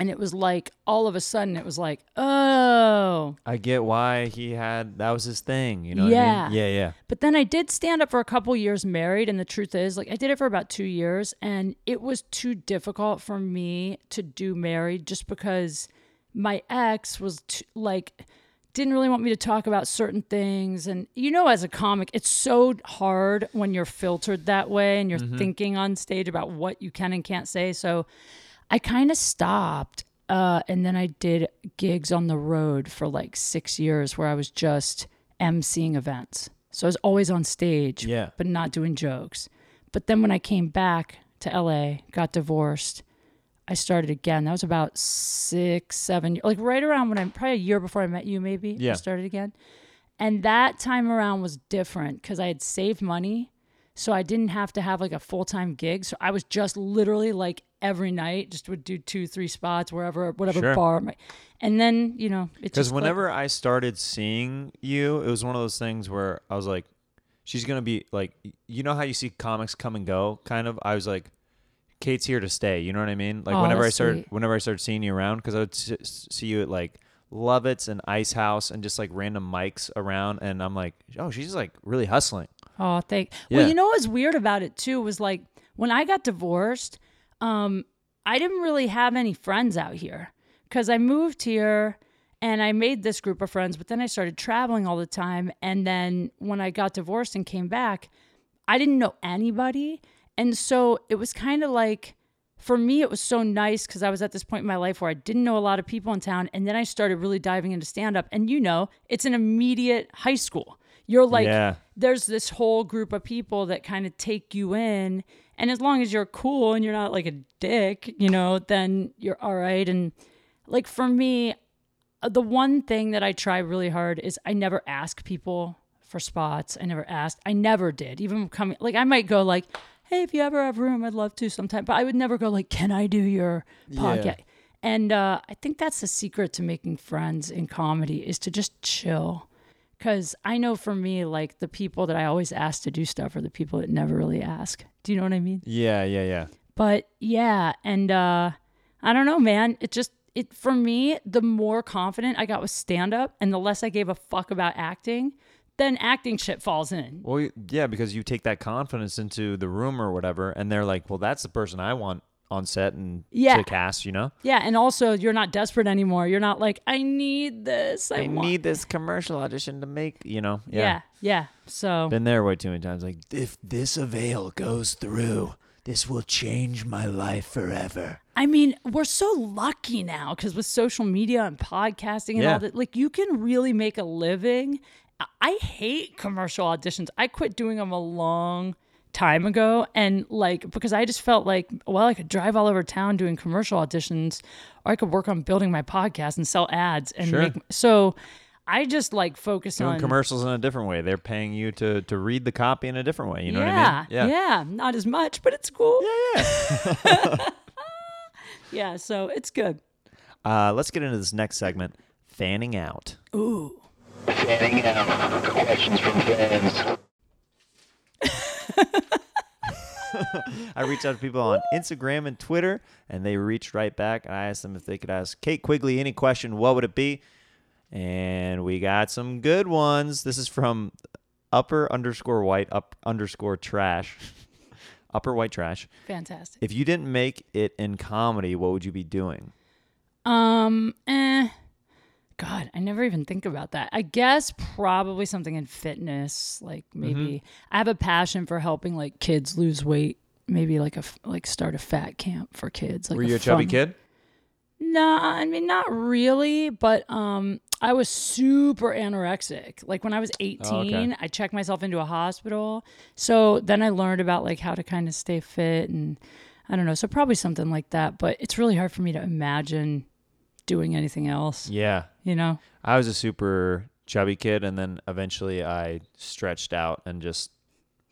and it was like all of a sudden it was like, oh. I get why he had that was his thing. You know. What Yeah. I mean? Yeah. Yeah. But then I did stand up for a couple years married and the truth is like I did it for about 2 years and it was too difficult for me to do married just because my ex was t- like didn't really want me to talk about certain things and you know as a comic it's so hard when you're filtered that way and you're mm-hmm. thinking on stage about what you can and can't say so i kind of stopped uh, and then i did gigs on the road for like six years where i was just emceeing events so i was always on stage Yeah. but not doing jokes but then when i came back to la got divorced I started again. That was about six, seven, like right around when I'm probably a year before I met you, maybe. Yeah. I started again, and that time around was different because I had saved money, so I didn't have to have like a full time gig. So I was just literally like every night, just would do two, three spots wherever, whatever Sure. bar, and then you know it's Because whenever I started seeing you, it was one of those things where I was like, she's gonna be like, you know how you see comics come and go, kind of. I was like, Kate's here to stay. You know what I mean? Like Oh, whenever I started, sweet. whenever I started seeing you around, because I would s- see you at like Lovett's and Ice House and just like random mics around, and I'm like, oh, she's like really hustling. Oh, thank. Yeah. Well, you know what was weird about it too was like when I got divorced, um, I didn't really have any friends out here because I moved here and I made this group of friends, but then I started traveling all the time. And then when I got divorced and came back, I didn't know anybody. And so it was kind of like, for me, it was so nice because I was at this point in my life where I didn't know a lot of people in town. And then I started really diving into stand up. And you know, it's an immediate high school. You're like, Yeah. there's this whole group of people that kind of take you in. And as long as you're cool and you're not like a dick, you know, then you're all right. And like for me, uh, the one thing that I try really hard is I never ask people for spots. I never asked. I never did. Even coming, like I might go like, "Hey, if you ever have room, I'd love to sometime." But I would never go like, "Can I do your podcast?" And uh, I think that's the secret to making friends in comedy is to just chill. Because I know for me, like the people that I always ask to do stuff are the people that never really ask. Do you know what I mean? Yeah, yeah, yeah. But yeah, and uh I don't know, man. It just it for me, the more confident I got with stand up and the less I gave a fuck about acting, then acting shit falls in. Well, yeah, because you take that confidence into the room or whatever, and they're like, well, that's the person I want on set and Yeah. to cast. You know, Yeah, and also you're not desperate anymore. You're not like, I need this. I, I want-" need this commercial audition to make. You know, Yeah. yeah. yeah, So Been there way too many times. Like, If this avail goes through, this will change my life forever. I mean, we're so lucky now because with social media and podcasting and Yeah. all that, like you can really make a living. I- I hate commercial auditions. I quit doing them a long time ago. And like, because I just felt like, well, I could drive all over town doing commercial auditions, or I could work on building my podcast and sell ads and Sure. make. So I just like focus doing on commercials in a different way. They're paying you to to read the copy in a different way. You know yeah, what I mean? Yeah, yeah, not as much, but it's cool. Yeah, yeah. Yeah, so it's good. Uh, let's get into this next segment, fanning out. Ooh. Fanning out questions from fans. I reached out to people on Instagram and Twitter, and they reached right back. And I asked them if they could ask Kate Quigley any question. What would it be? And we got some good ones. This is from upper underscore white up underscore trash. upper white trash. Fantastic. If you didn't make it in comedy, what would you be doing? Um, eh. God, I never even think about that. I guess probably something in fitness, like maybe Mm-hmm. I have a passion for helping like kids lose weight. Maybe like a like start a fat camp for kids. Like Were you a chubby fun- kid? No, I mean not really, but um I was super anorexic. Like when I was 18, Oh, okay. I checked myself into a hospital. So then I learned about like how to kind of stay fit and I don't know, so probably something like that, but it's really hard for me to imagine doing anything else, Yeah. You know. I was a super chubby kid, and then eventually I stretched out and just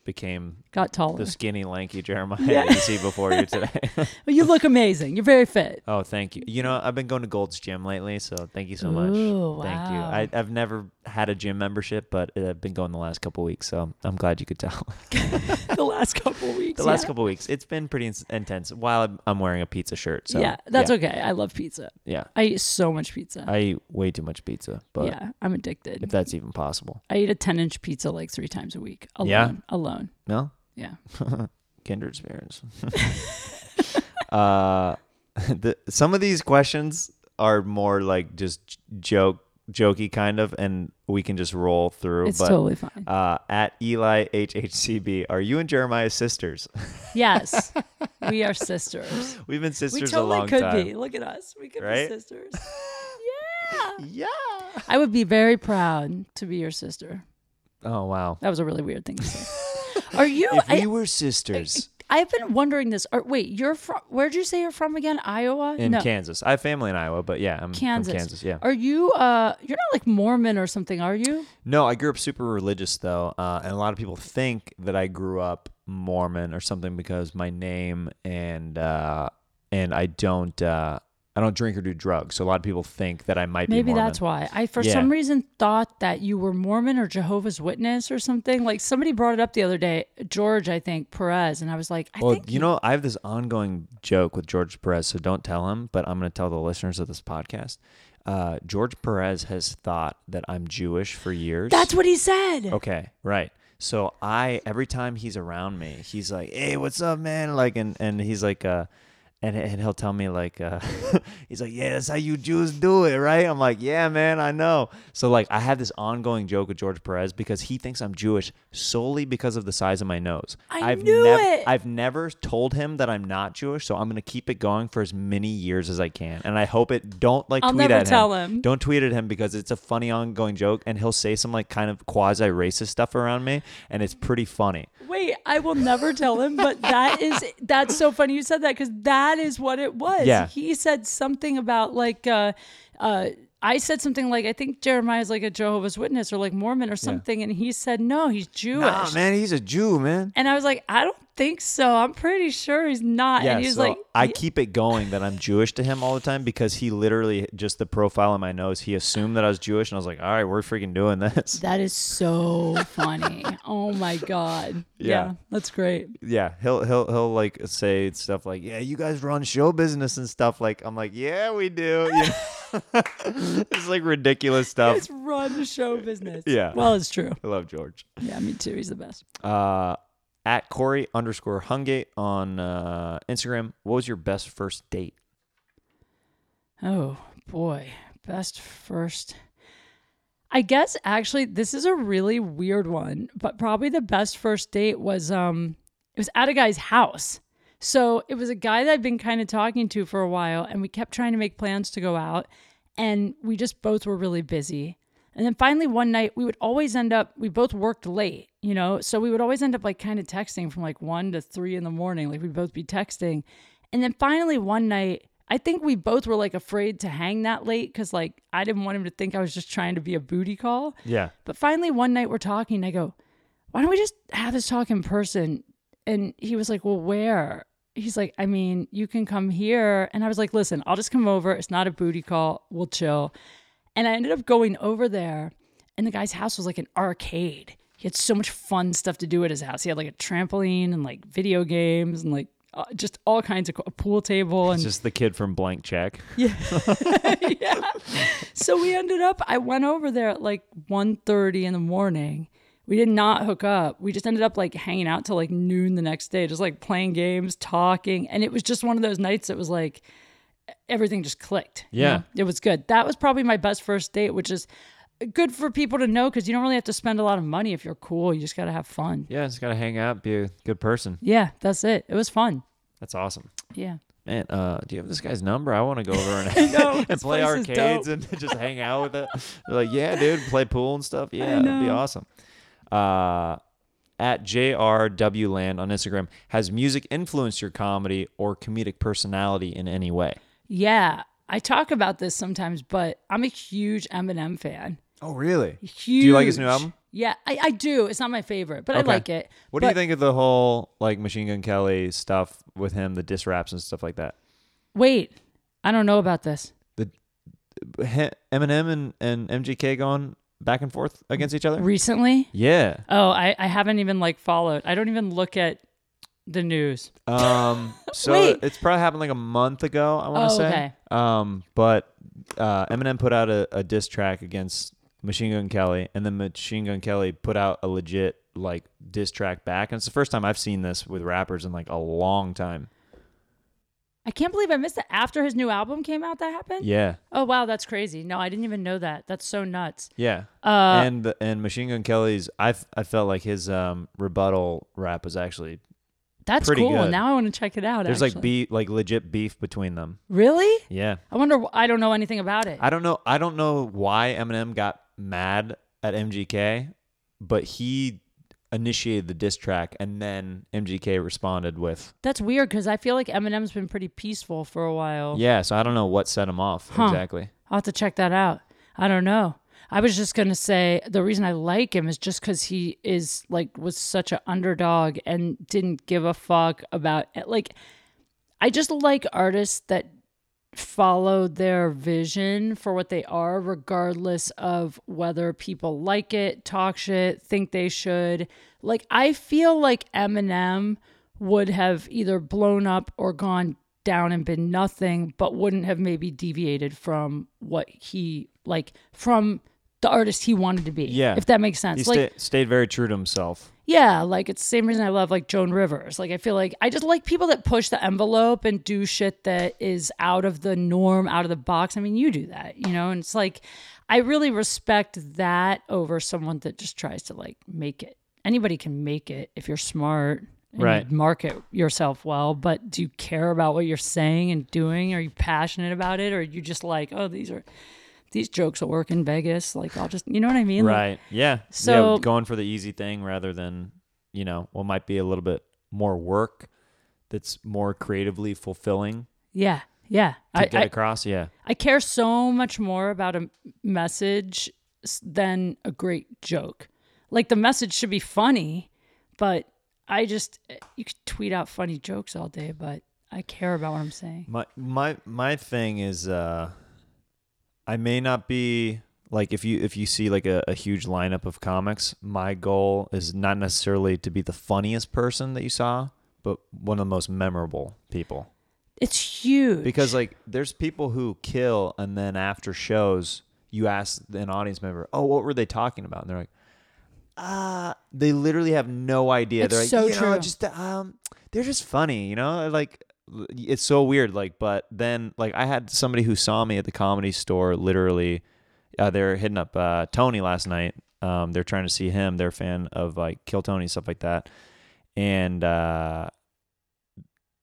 became Got taller. the skinny, lanky Jeremiah you see before you today. Well, you look amazing. You're very fit. oh, thank you. You know, I've been going to Gold's Gym lately, so thank you so much. Ooh, Thank you. I, I've never had a gym membership, but I've been going the last couple weeks, so I'm glad you could tell. the last couple weeks. the last yeah. couple weeks, it's been pretty ins- intense. While I'm, I'm wearing a pizza shirt, so yeah, that's yeah, okay. I love pizza. Yeah, I eat so much pizza. I eat way too much pizza, but yeah, I'm addicted. if that's even possible, I eat a 10 inch pizza like three times a week. Alone. Yeah? Alone. no. Yeah. kindred spirits. uh, the, some of these questions are more like just j- joke, jokey kind of, and we can just roll through. It's but totally fine. uh, at Eli HHCB, are you and Jeremiah sisters? yes. We are sisters. We've been We sisters a totally long could time. be. Look at us. We could Right? be sisters. yeah. Yeah. I would be very proud to be your sister. Oh wow. That was a really weird thing to say. Are you? If we I, were sisters I've been wondering this. Are, wait, you're from? Where'd you say you're from again? Iowa? in no, Kansas, I have family in Iowa, but yeah, I'm Kansas. from Kansas. Yeah. Are you? Uh, you're not like Mormon or something, are you? No, I grew up super religious though, uh, and a lot of people think that I grew up Mormon or something because my name and uh, and I don't uh, I don't drink or do drugs. So a lot of people think that I might be Maybe that's why. I for Yeah. some reason thought that you were Mormon or Jehovah's Witness or something. Like somebody brought it up the other day, George, I think Perez, and I was like, I Well, think you know, I have this ongoing joke with George Perez, so don't tell him, but I'm going to tell the listeners of this podcast. Uh, George Perez has thought that I'm Jewish for years. that's what he said. Okay, right. So I every time he's around me, he's like, "Hey, what's up, man?" Like, and and he's like, uh, and and he'll tell me like, uh, he's like, "Yeah, that's how you Jews do it, right?" I'm like, "Yeah, man, I know." So like, I have this ongoing joke with George Perez because he thinks I'm Jewish solely because of the size of my nose. I have knew it. I've never told him that I'm not Jewish, so I'm gonna keep it going for as many years as I can, and I hope it don't like I'll tweet never at tell him. Don't tweet at him because it's a funny ongoing joke, and he'll say some like kind of quasi racist stuff around me, and it's pretty funny. Wait, I will never tell him, but that is that's so funny you said that because that is what it was. Yeah. He said something about like uh uh I said something like I think Jeremiah's like a Jehovah's Witness or like Mormon or something, and he said no, he's Jewish. Nah, man, he's a Jew, man. And I was like, I don't think so. I'm pretty sure he's not. Yeah, and he so like, I "Yeah." keep it going that I'm Jewish to him all the time because he literally just the profile on my nose. He assumed that I was Jewish, and I was like, "All right, we're freaking doing this." That is so funny. oh my god. Yeah. Yeah. that's great. yeah, he'll he'll he'll like say stuff like, "Yeah, you guys run show business and stuff." Like I'm like, "Yeah, we do." You know? it's like ridiculous stuff. It's run show business. Yeah. Well, it's true. I love George. Yeah, me too. He's the best. Uh, at Corey underscore Hungate on uh, Instagram. What was your best first date? Oh boy, best first. I guess actually this is a really weird one, but probably the best first date was um it was at a guy's house. So it was a guy that I'd been kind of talking to for a while and we kept trying to make plans to go out and we just both were really busy. And then finally one night we would always end up we both worked late, you know, so we would always end up like kind of texting from like 1 to 3 in the morning, like we'd both be texting. And then finally one night I think we both were like afraid to hang that late cuz like I didn't want him to think I was just trying to be a booty call. Yeah. But finally, one night we're talking. I go, why don't we just have this talk in person? And he was like, well, where? He's like, I mean, you can come here. And I was like, listen, I'll just come over. It's not a booty call. We'll chill. And I ended up going over there, and the guy's house was like an arcade. He had so much fun stuff to do at his house. He had like a trampoline and like video games and like uh, just all kinds of a pool table and It's just the kid from Blank Check. yeah. so we ended up I went over there at like 1:30 in the morning. We did not hook up. We just ended up like hanging out till like noon the next day, just like playing games, talking, and it was just one of those nights that was like everything just clicked. you Yeah. know? It was good. That was probably my best first date, which is good for people to know because you don't really have to spend a lot of money if you're cool. You just got to have fun. Yeah, just gotta hang out, be a good person. Yeah, that's it. It was fun. That's awesome. Yeah. Man, uh, do you have this guy's number? I want to go over and, know, and play arcades and just hang out with it. They're like, yeah, dude, play pool and stuff. Yeah, that'd be awesome. Uh, at JRWland on Instagram, has music influenced your comedy or comedic personality in any way? Yeah. I talk about this sometimes, but I'm a huge Eminem fan. Oh, really? Huge. Do you like his new album? Yeah, I, I do. It's not my favorite, but I like it. What do you But think of the whole like Machine Gun Kelly stuff with him, the diss raps and stuff like that? Wait, I don't know about this. He- Eminem and, and MGK going back and forth against each other? Recently? Yeah. Oh, I, I haven't even like followed. I don't even look at the news. Um, so Wait. it's probably happened like a month ago. I want to Oh, say. okay. Um, but uh, Eminem put out a, a diss track against Machine Gun Kelly, and then Machine Gun Kelly put out a legit like diss track back, and it's the first time I've seen this with rappers in like a long time. I can't believe I missed it. After his new album came out, that happened? Yeah, Oh, wow. That's crazy. No, I didn't even know that. That's so nuts. yeah. Uh, and the, and Machine Gun Kelly's, I f- I felt like his um rebuttal rap was actually that's pretty cool. good. Now I want to check it out. there's like actually. beef, like legit beef between them. Really? Yeah. I wonder. I don't know anything about it. I don't know. I don't know why Eminem got mad at MGK, but he initiated the diss track, and then MGK responded with, That's weird because I feel like Eminem's been pretty peaceful for a while. "Yeah." So I don't know what set him off exactly. I'll have to check that out. I don't know. I was just gonna say the reason I like him is just because he is like was such an underdog and didn't give a fuck about it. like. I just like artists that follow their vision for what they are, regardless of whether people like it, talk shit, think they should. Like, I feel like Eminem would have either blown up or gone down and been nothing, but wouldn't have maybe deviated from what he, like, from the artist he wanted to be. Yeah. If that makes sense. He like, sta- stayed very true to himself. yeah, like it's the same reason I love like Joan Rivers. Like I feel like I just like people that push the envelope and do shit that is out of the norm, out of the box. I mean, you do that, you know, and it's like I really respect that over someone that just tries to like make it. Anybody can make it if you're smart. And you Right. market yourself well, but do you care about what you're saying and doing? Are you passionate about it? Or are you just like, oh, these are these jokes will work in Vegas? Like I'll just you know what I mean? Like, Right. Yeah. So- yeah, going for the easy thing rather than, you know, what might be a little bit more work that's more creatively fulfilling yeah. Yeah. to I, get I, across. Yeah. I care so much more about a message than a great joke. Like the message should be funny, but I just you could tweet out funny jokes all day, but I care about what I'm saying. My my my thing is uh I may not be like if you if you see like a, a huge lineup of comics, my goal is not necessarily to be the funniest person that you saw, but one of the most memorable people. It's huge. Because like there's people who kill and then after shows you ask an audience member, "Oh, what were they talking about?" And they're like, "Ah, they literally have no idea." It's they're like, so "You know, true. just um they're just funny, you know? Like it's so weird like but then like I had somebody who saw me at the comedy store literally uh, they're hitting up uh, Tony last night. Um, they're trying to see him. They're a fan of like Kill Tony stuff like that, and uh,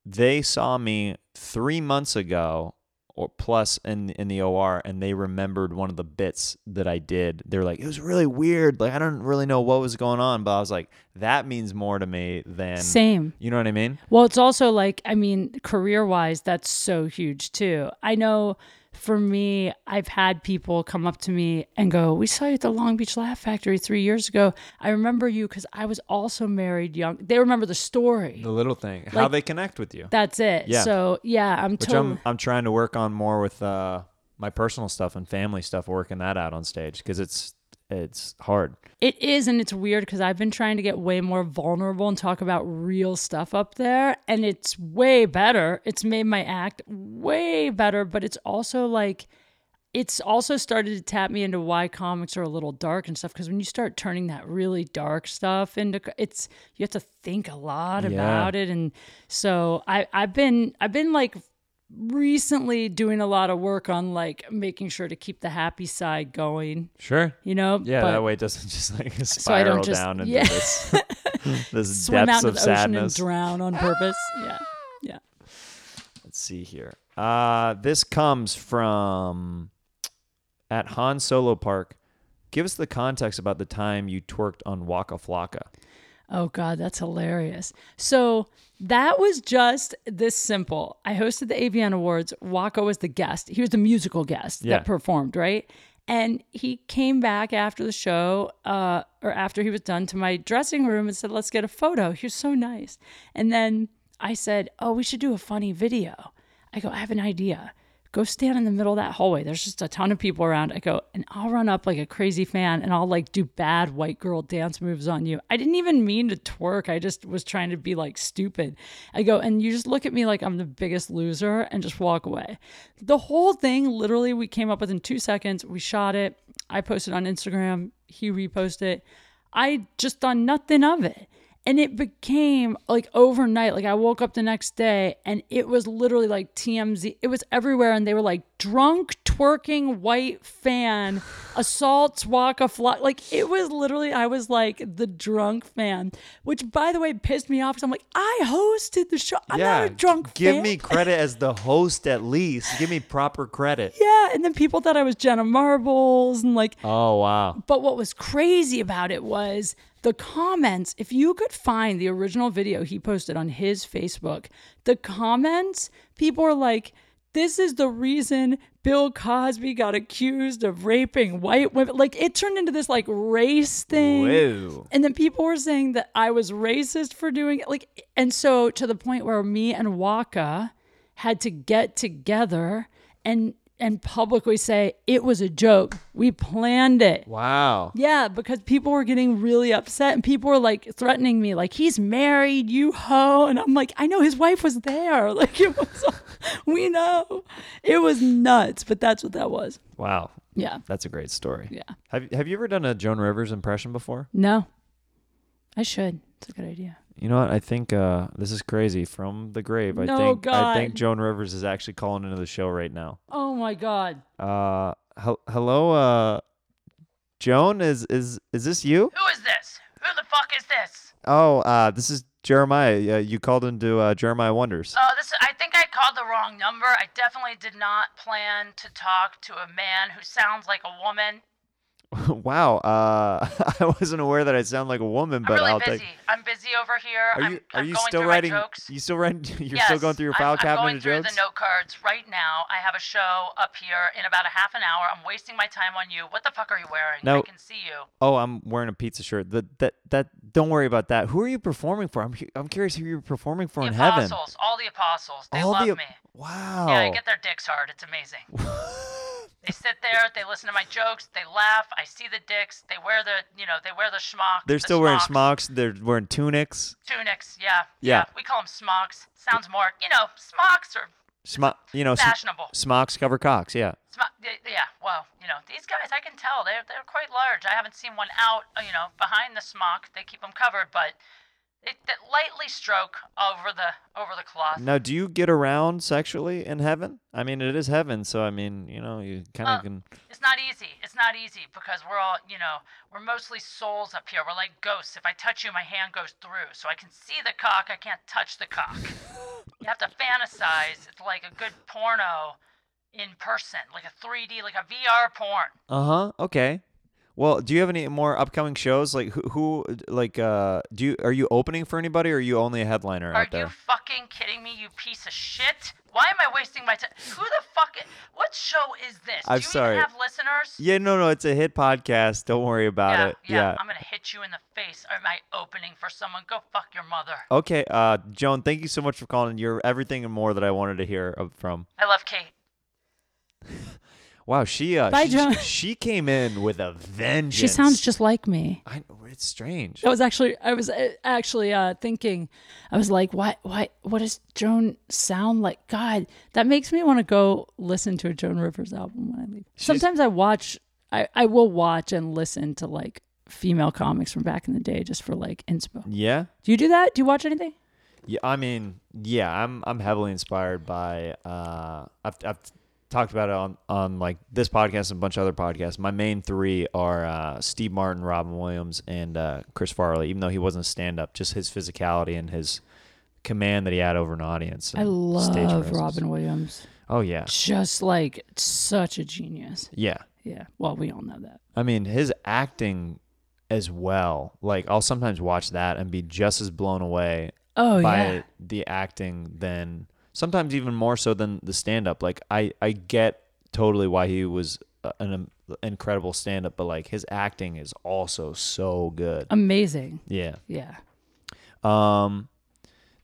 they saw me three months ago or plus in in the OR, and they remembered one of the bits that I did. They're like, "It was really weird. Like I don't really know what was going on," but I was like, "That means more to me than Same. You know what I mean? Well, it's also like, I mean, career wise, that's so huge too. I know for me, I've had people come up to me and go, We saw you at the Long Beach Laugh Factory three years ago. I remember you because I was also married young. They remember the story. The little thing, how they connect with you. That's it. Yeah. So, yeah, I'm which totally. I'm I'm trying to work on more with uh, my personal stuff and family stuff, working that out on stage because it's it's hard. It is, and it's weird because I've been trying to get way more vulnerable and talk about real stuff up there, and it's way better. It's made my act way better, but it's also like it's also started to tap me into why comics are a little dark and stuff because when you start turning that really dark stuff into it's you have to think a lot Yeah. about it and so I I've been I've been like recently doing a lot of work on like making sure to keep the happy side going Sure. you know Yeah, but that way it doesn't just like I spiral don't just- down into yeah. this this swim depths out into of the ocean and drown on purpose yeah yeah Let's see here. Uh, this comes from at Han Solo Park. Give us the context about the time you twerked on Waka Flocka. Oh God, that's hilarious. So that was just this simple. I hosted the AVN Awards. Waka was the guest. He was the musical guest Yeah. that performed, right? And he came back after the show, uh, or after he was done, to my dressing room and said, "Let's get a photo." He was so nice. And then I said, "Oh, we should do a funny video." I go, "I have an idea." Go stand in the middle of that hallway. There's just a ton of people around. I go, and I'll run up like a crazy fan and I'll like do bad white girl dance moves on you. I didn't even mean to twerk. I just was trying to be like stupid. I go, and you just look at me like I'm the biggest loser and just walk away. The whole thing, literally, we came up with in two seconds. We shot it. I posted on Instagram. He reposted it. I just done nothing of it. And it became like overnight. Like I woke up the next day and it was literally like TMZ. It was everywhere. And they were like, drunk, twerking, white fan, assaults, Waka Flocka. Like it was literally, I was like the drunk fan, which by the way pissed me off. Because I'm like, I hosted the show. I'm not a drunk give fan. me credit as the host at least. Give me proper credit. Yeah. And then people thought I was Jenna Marbles and like, Oh wow. But what was crazy about it was the comments. If you could find the original video he posted on his Facebook, the comments, people were like, this is the reason Bill Cosby got accused of raping white women. Like it turned into this like race thing. Whoa. And then people were saying that I was racist for doing it. Like, and so to the point where me and Waka had to get together and and publicly say it was a joke. We planned it. Wow. Yeah, because people were getting really upset and people were like threatening me, like, he's married, you hoe. And I'm like, I know his wife was there. Like, it was, we know. It was nuts, but that's what that was. Wow. Yeah. That's a great story. Yeah. Have Have you ever done a Joan Rivers impression before? No, I should. It's a good idea. You know what? I think uh, this is crazy. From the grave, I No, think I think Joan Rivers is actually calling into the show right now. Oh my God. Uh, hel- hello, uh, Joan. Is is is this you? Who is this? Who the fuck is this? Oh, uh, this is Jeremiah. Uh, you called into uh, Jeremiah Wonders. Oh, this. I think I called the wrong number. I definitely did not plan to talk to a man who sounds like a woman. Wow. Uh, I wasn't aware that I sound like a woman, I'm but really I'll busy. take. I'm busy over here. Are I'm, you are you still writing? Jokes. You still writing? You're yes, still going through your file I'm, cabinet I'm going of through jokes. the note cards right now. I have a show up here in about a half an hour. I'm wasting my time on you. What the fuck are you wearing? I can see you. Oh, I'm wearing a pizza shirt. That that that. Don't worry about that. Who are you performing for? I'm I'm curious who you're performing for The in heaven. apostles, all the apostles, they All love the me. wow. Yeah, I get their dicks hard. It's amazing. they sit there, they listen to my jokes, they laugh. I see the dicks. They wear the, you know, they wear the schmuck. They're the still wearing smocks. smocks. They're wearing tunics. Tunics, yeah, Yeah. We call them smocks. Sounds more, you know, smocks or Smock. You know, fashionable. smocks cover cocks. Yeah. Smock, yeah. Well, you know, these guys, I can tell they're they're quite large. I haven't seen one out, you know, behind the smock. They keep them covered, but it that lightly stroke over the over the cloth. Now, do you get around sexually in heaven? I mean, it is heaven, so I mean, you know, you kind of Uh, can. It's not easy. It's not easy because we're all, you know, we're mostly souls up here. We're like ghosts. If I touch you, my hand goes through. So I can see the cock. I can't touch the cock. you have to fantasize. It's like a good porno in person, like a 3D, like a VR porn. Uh huh. Okay. Well, do you have any more upcoming shows? Like who, who like uh do you are you opening for anybody or are you only a headliner Are out there? you fucking kidding me, you piece of shit? Why am I wasting my time? Who the fuck? i- What show is this? I'm Do you sorry. have listeners? Yeah, no, no, it's a hit podcast. Don't worry about yeah, it. yeah, yeah. I'm gonna hit you in the face. Am I opening for someone? Go fuck your mother. Okay, uh, Joan, thank you so much for calling. You're everything and more that I wanted to hear from. I love Kate. Wow, she uh, Bye, she, Joan. she came in with a vengeance. She sounds just like me. I it's strange. I was actually, I was uh, actually uh, thinking, I was like, why, why, what does Joan sound like? God, that makes me want to go listen to a Joan Rivers album when I leave. Sometimes I watch, I, I will watch and listen to like female comics from back in the day just for like inspo. Yeah. Do you do that? Do you watch anything? Yeah, I mean, yeah, I'm I'm heavily inspired by uh I've I've talked about it on on like this podcast and a bunch of other podcasts. My main 3 are uh Steve Martin, Robin Williams and uh Chris Farley, even though he wasn't a stand up, just his physicality and his command that he had over an audience. I love. Robin Williams. Oh yeah. Just like such a genius. Yeah. Yeah. Well, we all know that. I mean, his acting as well. Like I'll sometimes watch that and be just as blown away Oh, by yeah. the acting than sometimes even more so than the stand up. Like I I get totally why he was an um, incredible stand up, but like his acting is also so good. Amazing. Yeah. Yeah. Um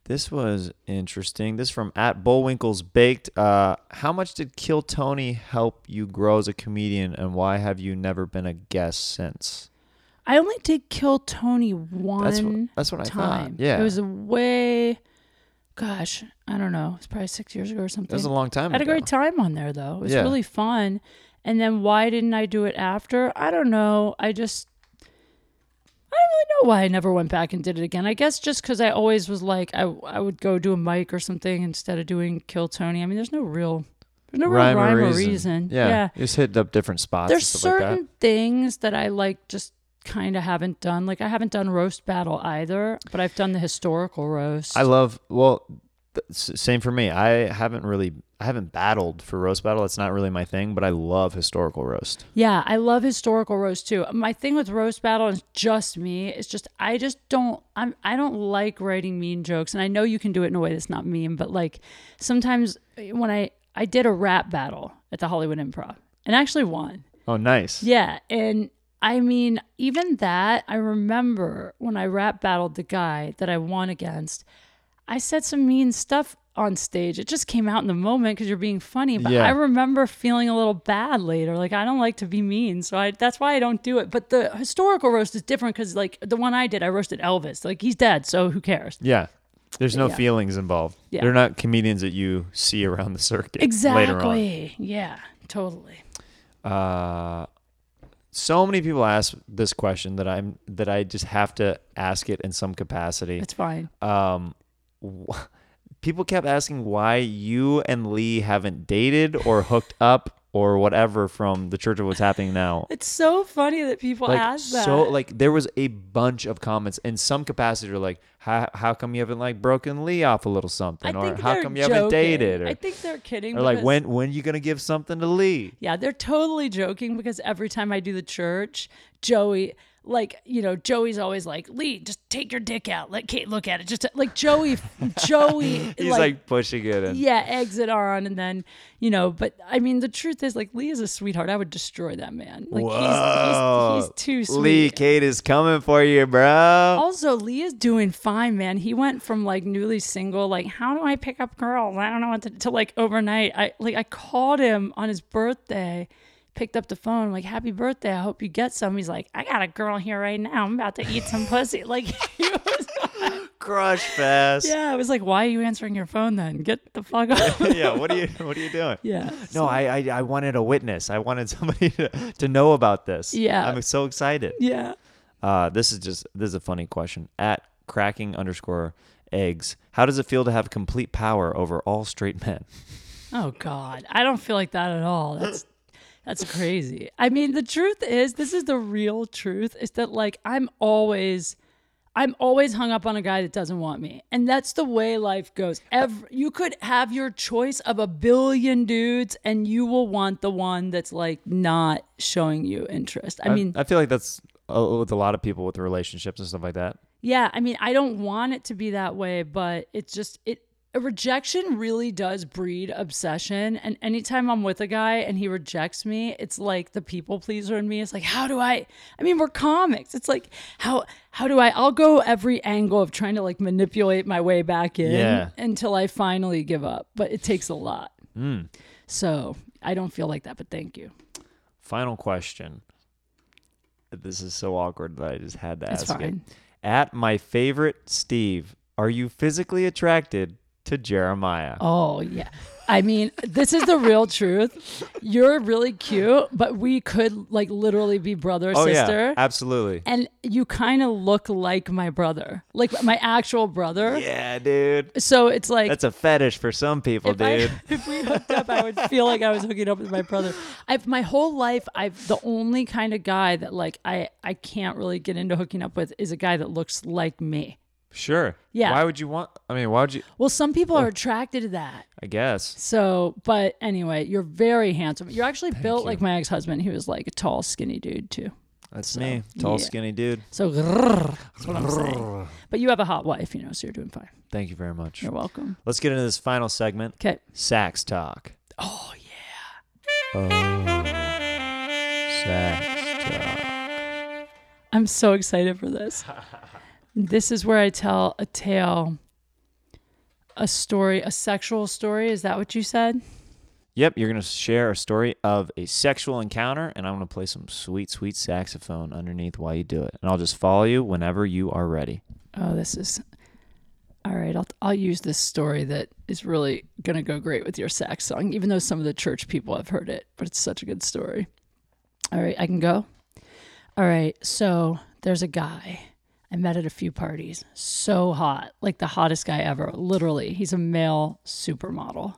this was interesting. This from at Bullwinkle's Baked. Uh, how much did Kill Tony help you grow as a comedian, and why have you never been a guest since? I only did kill Tony one That's what- that's what I thought. Yeah. It was a way gosh, I don't know. It's probably six years ago or something. That was a long time I had ago. a great time on there though. It was Yeah. really fun. And then why didn't I do it after? I don't know. I just I don't really know why I never went back and did it again. I guess just because I always was like I I would go do a mic or something instead of doing Kill Tony. I mean, there's no real there's no real rhyme, or reason. Yeah. yeah. Just hit up different spots. There's certain like things that I like just kind of haven't done. Like I haven't done roast battle either, but I've done the historical roast. I love well, th- same for me. I haven't really, I haven't battled for roast battle. It's not really my thing, but I love historical roast. yeah, I love historical roast too. My thing with roast battle is just me. It's just I just don't I'm I don't like writing mean jokes, and I know you can do it in a way that's not mean, but like sometimes eh, when I I did a rap battle at the Hollywood Improv and actually won. Oh, nice. Yeah, and I mean, even that, I remember when I rap battled the guy that I won against, I said some mean stuff on stage. It just came out in the moment because you're being funny. But Yeah. I remember feeling a little bad later. Like I don't like to be mean, so I that's why I don't do it. But the historical roast is different because like the one I did, I roasted Elvis. Like he's dead, so who cares? Yeah. There's no Yeah. feelings involved. Yeah. They're not comedians that you see around the circuit later on. Exactly. Yeah. Totally. Uh, so many people ask this question that I'm that I just have to ask it in some capacity. It's fine. um, wh- people kept asking why you and Lee haven't dated or hooked up or whatever from the Church of What's Happening Now. It's so funny that people Like ask that. so, like there was a bunch of comments in some capacity, are like, how how come you haven't like broken Lee off a little something, or how come you haven't dated, or, I think they're kidding. or like when when you gonna give something to Lee? Yeah, they're totally joking because every time I do the church, Joey, like, you know, Joey's always like, Lee, just take your dick out. Let Kate look at it. Just like Joey, Joey, He's like, pushing it, and yeah, exit on. And then, you know, but I mean, the truth is, like, Lee is a sweetheart. I would destroy that man. Like, Whoa. he's, he's, he's too sweet. Lee, Kate is coming for you, bro. Also, Lee is doing fine, man. He went from like newly single, like how do I pick up girls? I don't know what to, to like overnight. I like I called him on his birthday, picked up the phone, like happy birthday. I hope you get some. He's like, I got a girl here right now. I'm about to eat some pussy. Like he was, Crush fest. yeah. I was like, why are you answering your phone then? Get the fuck up. yeah. What are you What are you doing? yeah. No, I, I I wanted a witness. I wanted somebody to, to know about this. Yeah. I'm so excited. Yeah. Uh, this is just this is a funny question. At cracking underscore eggs, how does it feel to have complete power over all straight men? Oh God, I don't feel like that at all. That's that's crazy. I mean, the truth is, this is the real truth. Is that like I'm always, I'm always hung up on a guy that doesn't want me, and that's the way life goes. Every, you could have your choice of a billion dudes, and you will want the one that's like not showing you interest. I mean, I feel like that's uh, with a lot of people with relationships and stuff like that. yeah, I mean, I don't want it to be that way, but it's just it. A rejection really does breed obsession, and anytime I'm with a guy and he rejects me, it's like the people pleaser in me. is like, how do I? I mean, we're comics. It's like how how do I? I'll go every angle of trying to like manipulate my way back in Yeah. until I finally give up, but it takes a lot. Hmm. So I don't feel like that, but thank you. Final question. This is so awkward that I just had to ask fine. it. At my favorite Steve, are you physically attracted to Jeremiah? Oh yeah. I mean, this is the real truth. You're really cute, but we could like literally be brother Oh, sister. yeah, absolutely. And you kind of look like my brother, like my actual brother. Yeah, dude. So it's like That's a fetish for some people, if, I, dude. if we hooked up, I would feel like I was hooking up with my brother. I've my whole life, I've the only kind of guy that like I I can't really get into hooking up with is a guy that looks like me. Sure. Yeah. Why would you want? I mean, why would you? Well, some people are attracted to that. I guess. So, but anyway, you're very handsome. You're actually built you. like my ex-husband. He was like a tall, skinny dude too. That's me. Tall, yeah. skinny dude. So grrr, that's what I'm saying. But you have a hot wife, you know, so you're doing fine. Thank you very much. You're welcome. Let's get into this final segment. Okay. Sax talk. Oh yeah. Oh. Sax talk. I'm so excited for this. this is where I tell a tale, a story, a sexual story. Is that what you said? Yep, you're gonna share a story of a sexual encounter, and I'm gonna play some sweet, sweet saxophone underneath while you do it, and I'll just follow you whenever you are ready. Oh, this is all right. I'll I'll use this story that is really gonna go great with your sax song, even though some of the church people have heard it. But it's such a good story. All right, I can go. All right, so there's a guy I met at a few parties. So hot, like the hottest guy ever. Literally, he's a male supermodel.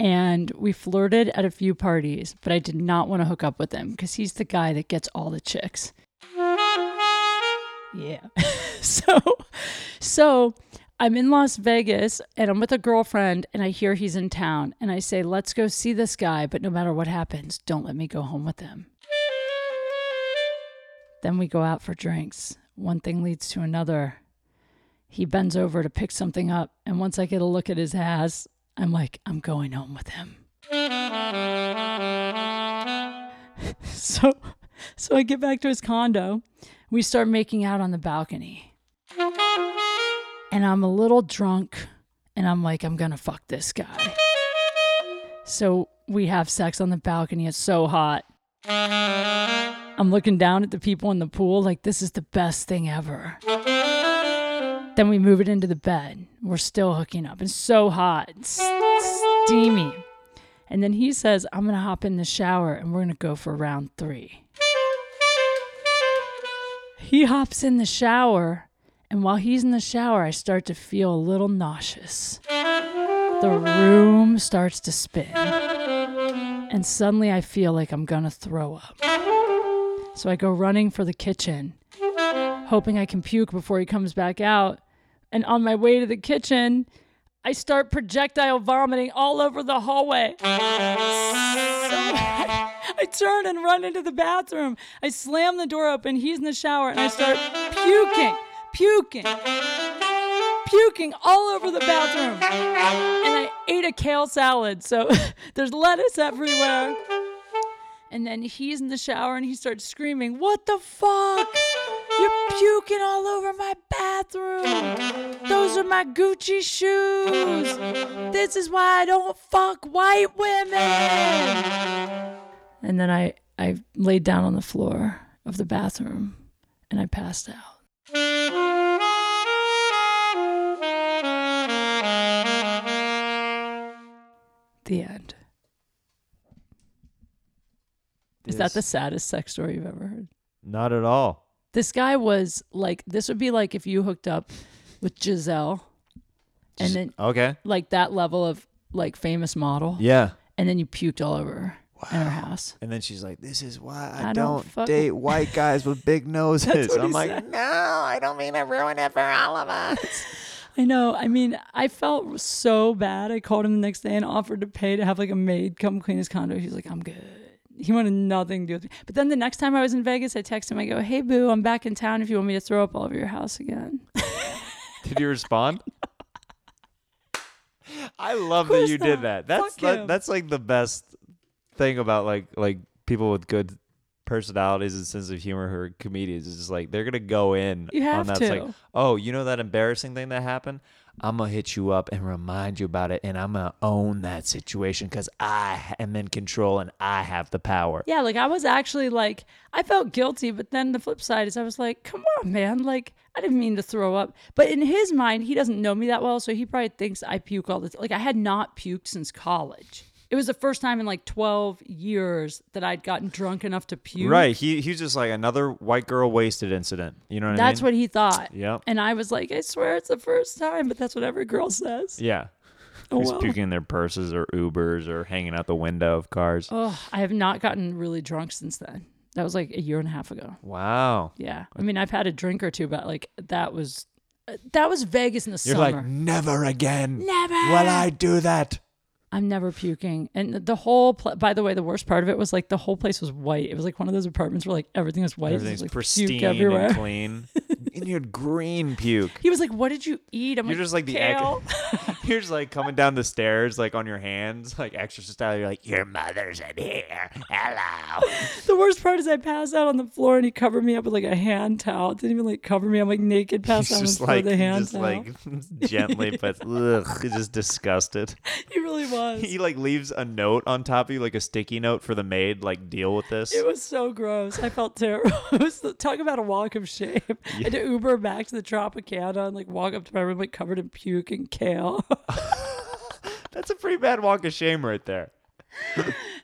And we flirted at a few parties, but I did not want to hook up with him because he's the guy that gets all the chicks. Yeah. so so I'm in Las Vegas and I'm with a girlfriend and I hear he's in town and I say, "Let's go see this guy, but no matter what happens, don't let me go home with him." Then we go out for drinks. One thing leads to another. He bends over to pick something up and once I get a look at his ass, I'm like, "I'm going home with him." so so I get back to his condo. We start making out on the balcony. And I'm a little drunk and I'm like, I'm gonna fuck this guy. So we have sex on the balcony. It's so hot. I'm looking down at the people in the pool like this is the best thing ever. Then we move it into the bed. We're still hooking up. It's so hot. Steamy. And then he says, I'm gonna hop in the shower and we're gonna go for round three. He hops in the shower, and while he's in the shower, I start to feel a little nauseous. The room starts to spin, and suddenly I feel like I'm gonna throw up. So I go running for the kitchen, hoping I can puke before he comes back out. And on my way to the kitchen, I start projectile vomiting all over the hallway. I turn and run into the bathroom. I slam the door open. He's in the shower, and I start puking, puking, puking all over the bathroom. And I ate a kale salad, so there's lettuce everywhere. And then he's in the shower and he starts screaming, What the fuck? You're puking all over my bathroom. Those are my Gucci shoes. This is why I don't fuck white women. And then I, I laid down on the floor of the bathroom and I passed out. The end. Is that the saddest sex story you've ever heard? Not at all. This guy was like, this would be like if you hooked up with Gisele and then Okay. like that level of like famous model Yeah. and then you puked all over her in her house. And then she's like, "This is why I, I don't, don't date white guys with big noses." I'm like, said. "No, I don't mean to ruin it for all of us." I know. I mean, I felt so bad. I called him the next day and offered to pay to have like a maid come clean his condo. He's like, I'm good. He wanted nothing to do with me. But then the next time I was in Vegas, I text him. I go, Hey, boo, I'm back in town if you want me to throw up all over your house again. Did you respond? I love that you did that. That's that, that's like the best thing about like like people with good personalities and sense of humor who are comedians. It's just like they're gonna go in You on have that. It's to. like, oh, you know that embarrassing thing that happened? I'm gonna hit you up and remind you about it, and I'm gonna own that situation because I am in control and I have the power. Yeah, like I was actually like I felt guilty, but then the flip side is I was like, come on, man, like I didn't mean to throw up. But in his mind, he doesn't know me that well, so he probably thinks I puke all the time. Like I had not puked since college. It was the first time in like 12 years that I'd gotten drunk enough to puke. Right. He he's just like another white girl wasted incident. You know what That's I mean? what he thought. Yep. And I was like, I swear it's the first time, but that's what every girl says. Yeah. Oh, Who's well. puking in their purses or Ubers or hanging out the window of cars. Oh, I have not gotten really drunk since then. That was like a year and a half ago. Wow. Yeah. I mean, I've had a drink or two, but like that was uh, that was Vegas in the You're summer. like, never again. Never. Will I do that? I'm never puking. And the whole, pla- by the way, the worst part of it was like the whole place was white. It was like one of those apartments where like everything was white. It was, like, pristine everywhere. and clean. and you had green puke. He was like, "What did you eat?" I'm You're like, just like the kale. ex- You're just like coming down the stairs, like on your hands, like exorcist style. You're like, Your mother's in here. Hello. the worst part is I passed out on the floor and he covered me up with like a hand towel. Didn't even like cover me. I'm like naked, passed out on the floor like, with a hand just towel. like gently, but ugh, just disgusted. he really was. He like leaves a note on top of you, like a sticky note for the maid, like deal with this. It was so gross. I felt terrible. It was talk about a walk of shame. I had to Uber back to the Tropicana and like walk up to my room like covered in puke and kale. That's a pretty bad walk of shame right there.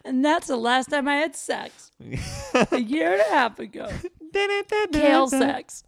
and that's the last time I had sex. a year and a half ago. Kale sex.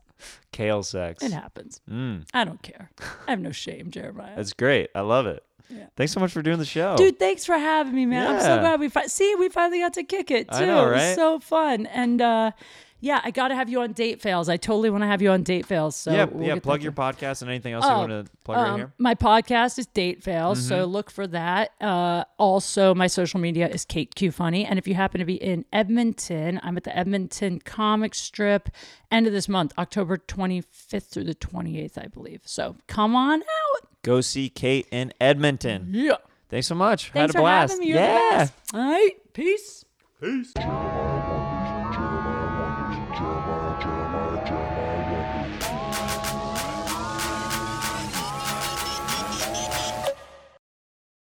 Kale sex. It happens. Mm, I don't care. I have no shame, Jeremiah. that's great. I love it. Yeah. Thanks so much for doing the show. Dude, thanks for having me, man. I'm so glad we fi- see we finally got to kick it too. I know, It was right? so fun. And uh yeah, I got to have you on Date Fails. I totally want to have you on Date Fails. So yeah, we'll yeah. Plug your podcast and anything else you Oh, want to plug right Um, here. My podcast is Date Fails, so Mm-hmm. look for that. Uh, also, my social media is Kate Q Funny, and if you happen to be in Edmonton, I'm at the Edmonton Comic Strip end of this month, October 25th through the 28th, I believe. So come on out. Go see Kate in Edmonton. Yeah. Thanks so much. Thanks Had a for blast. having me. Yeah. All right. Peace. Peace.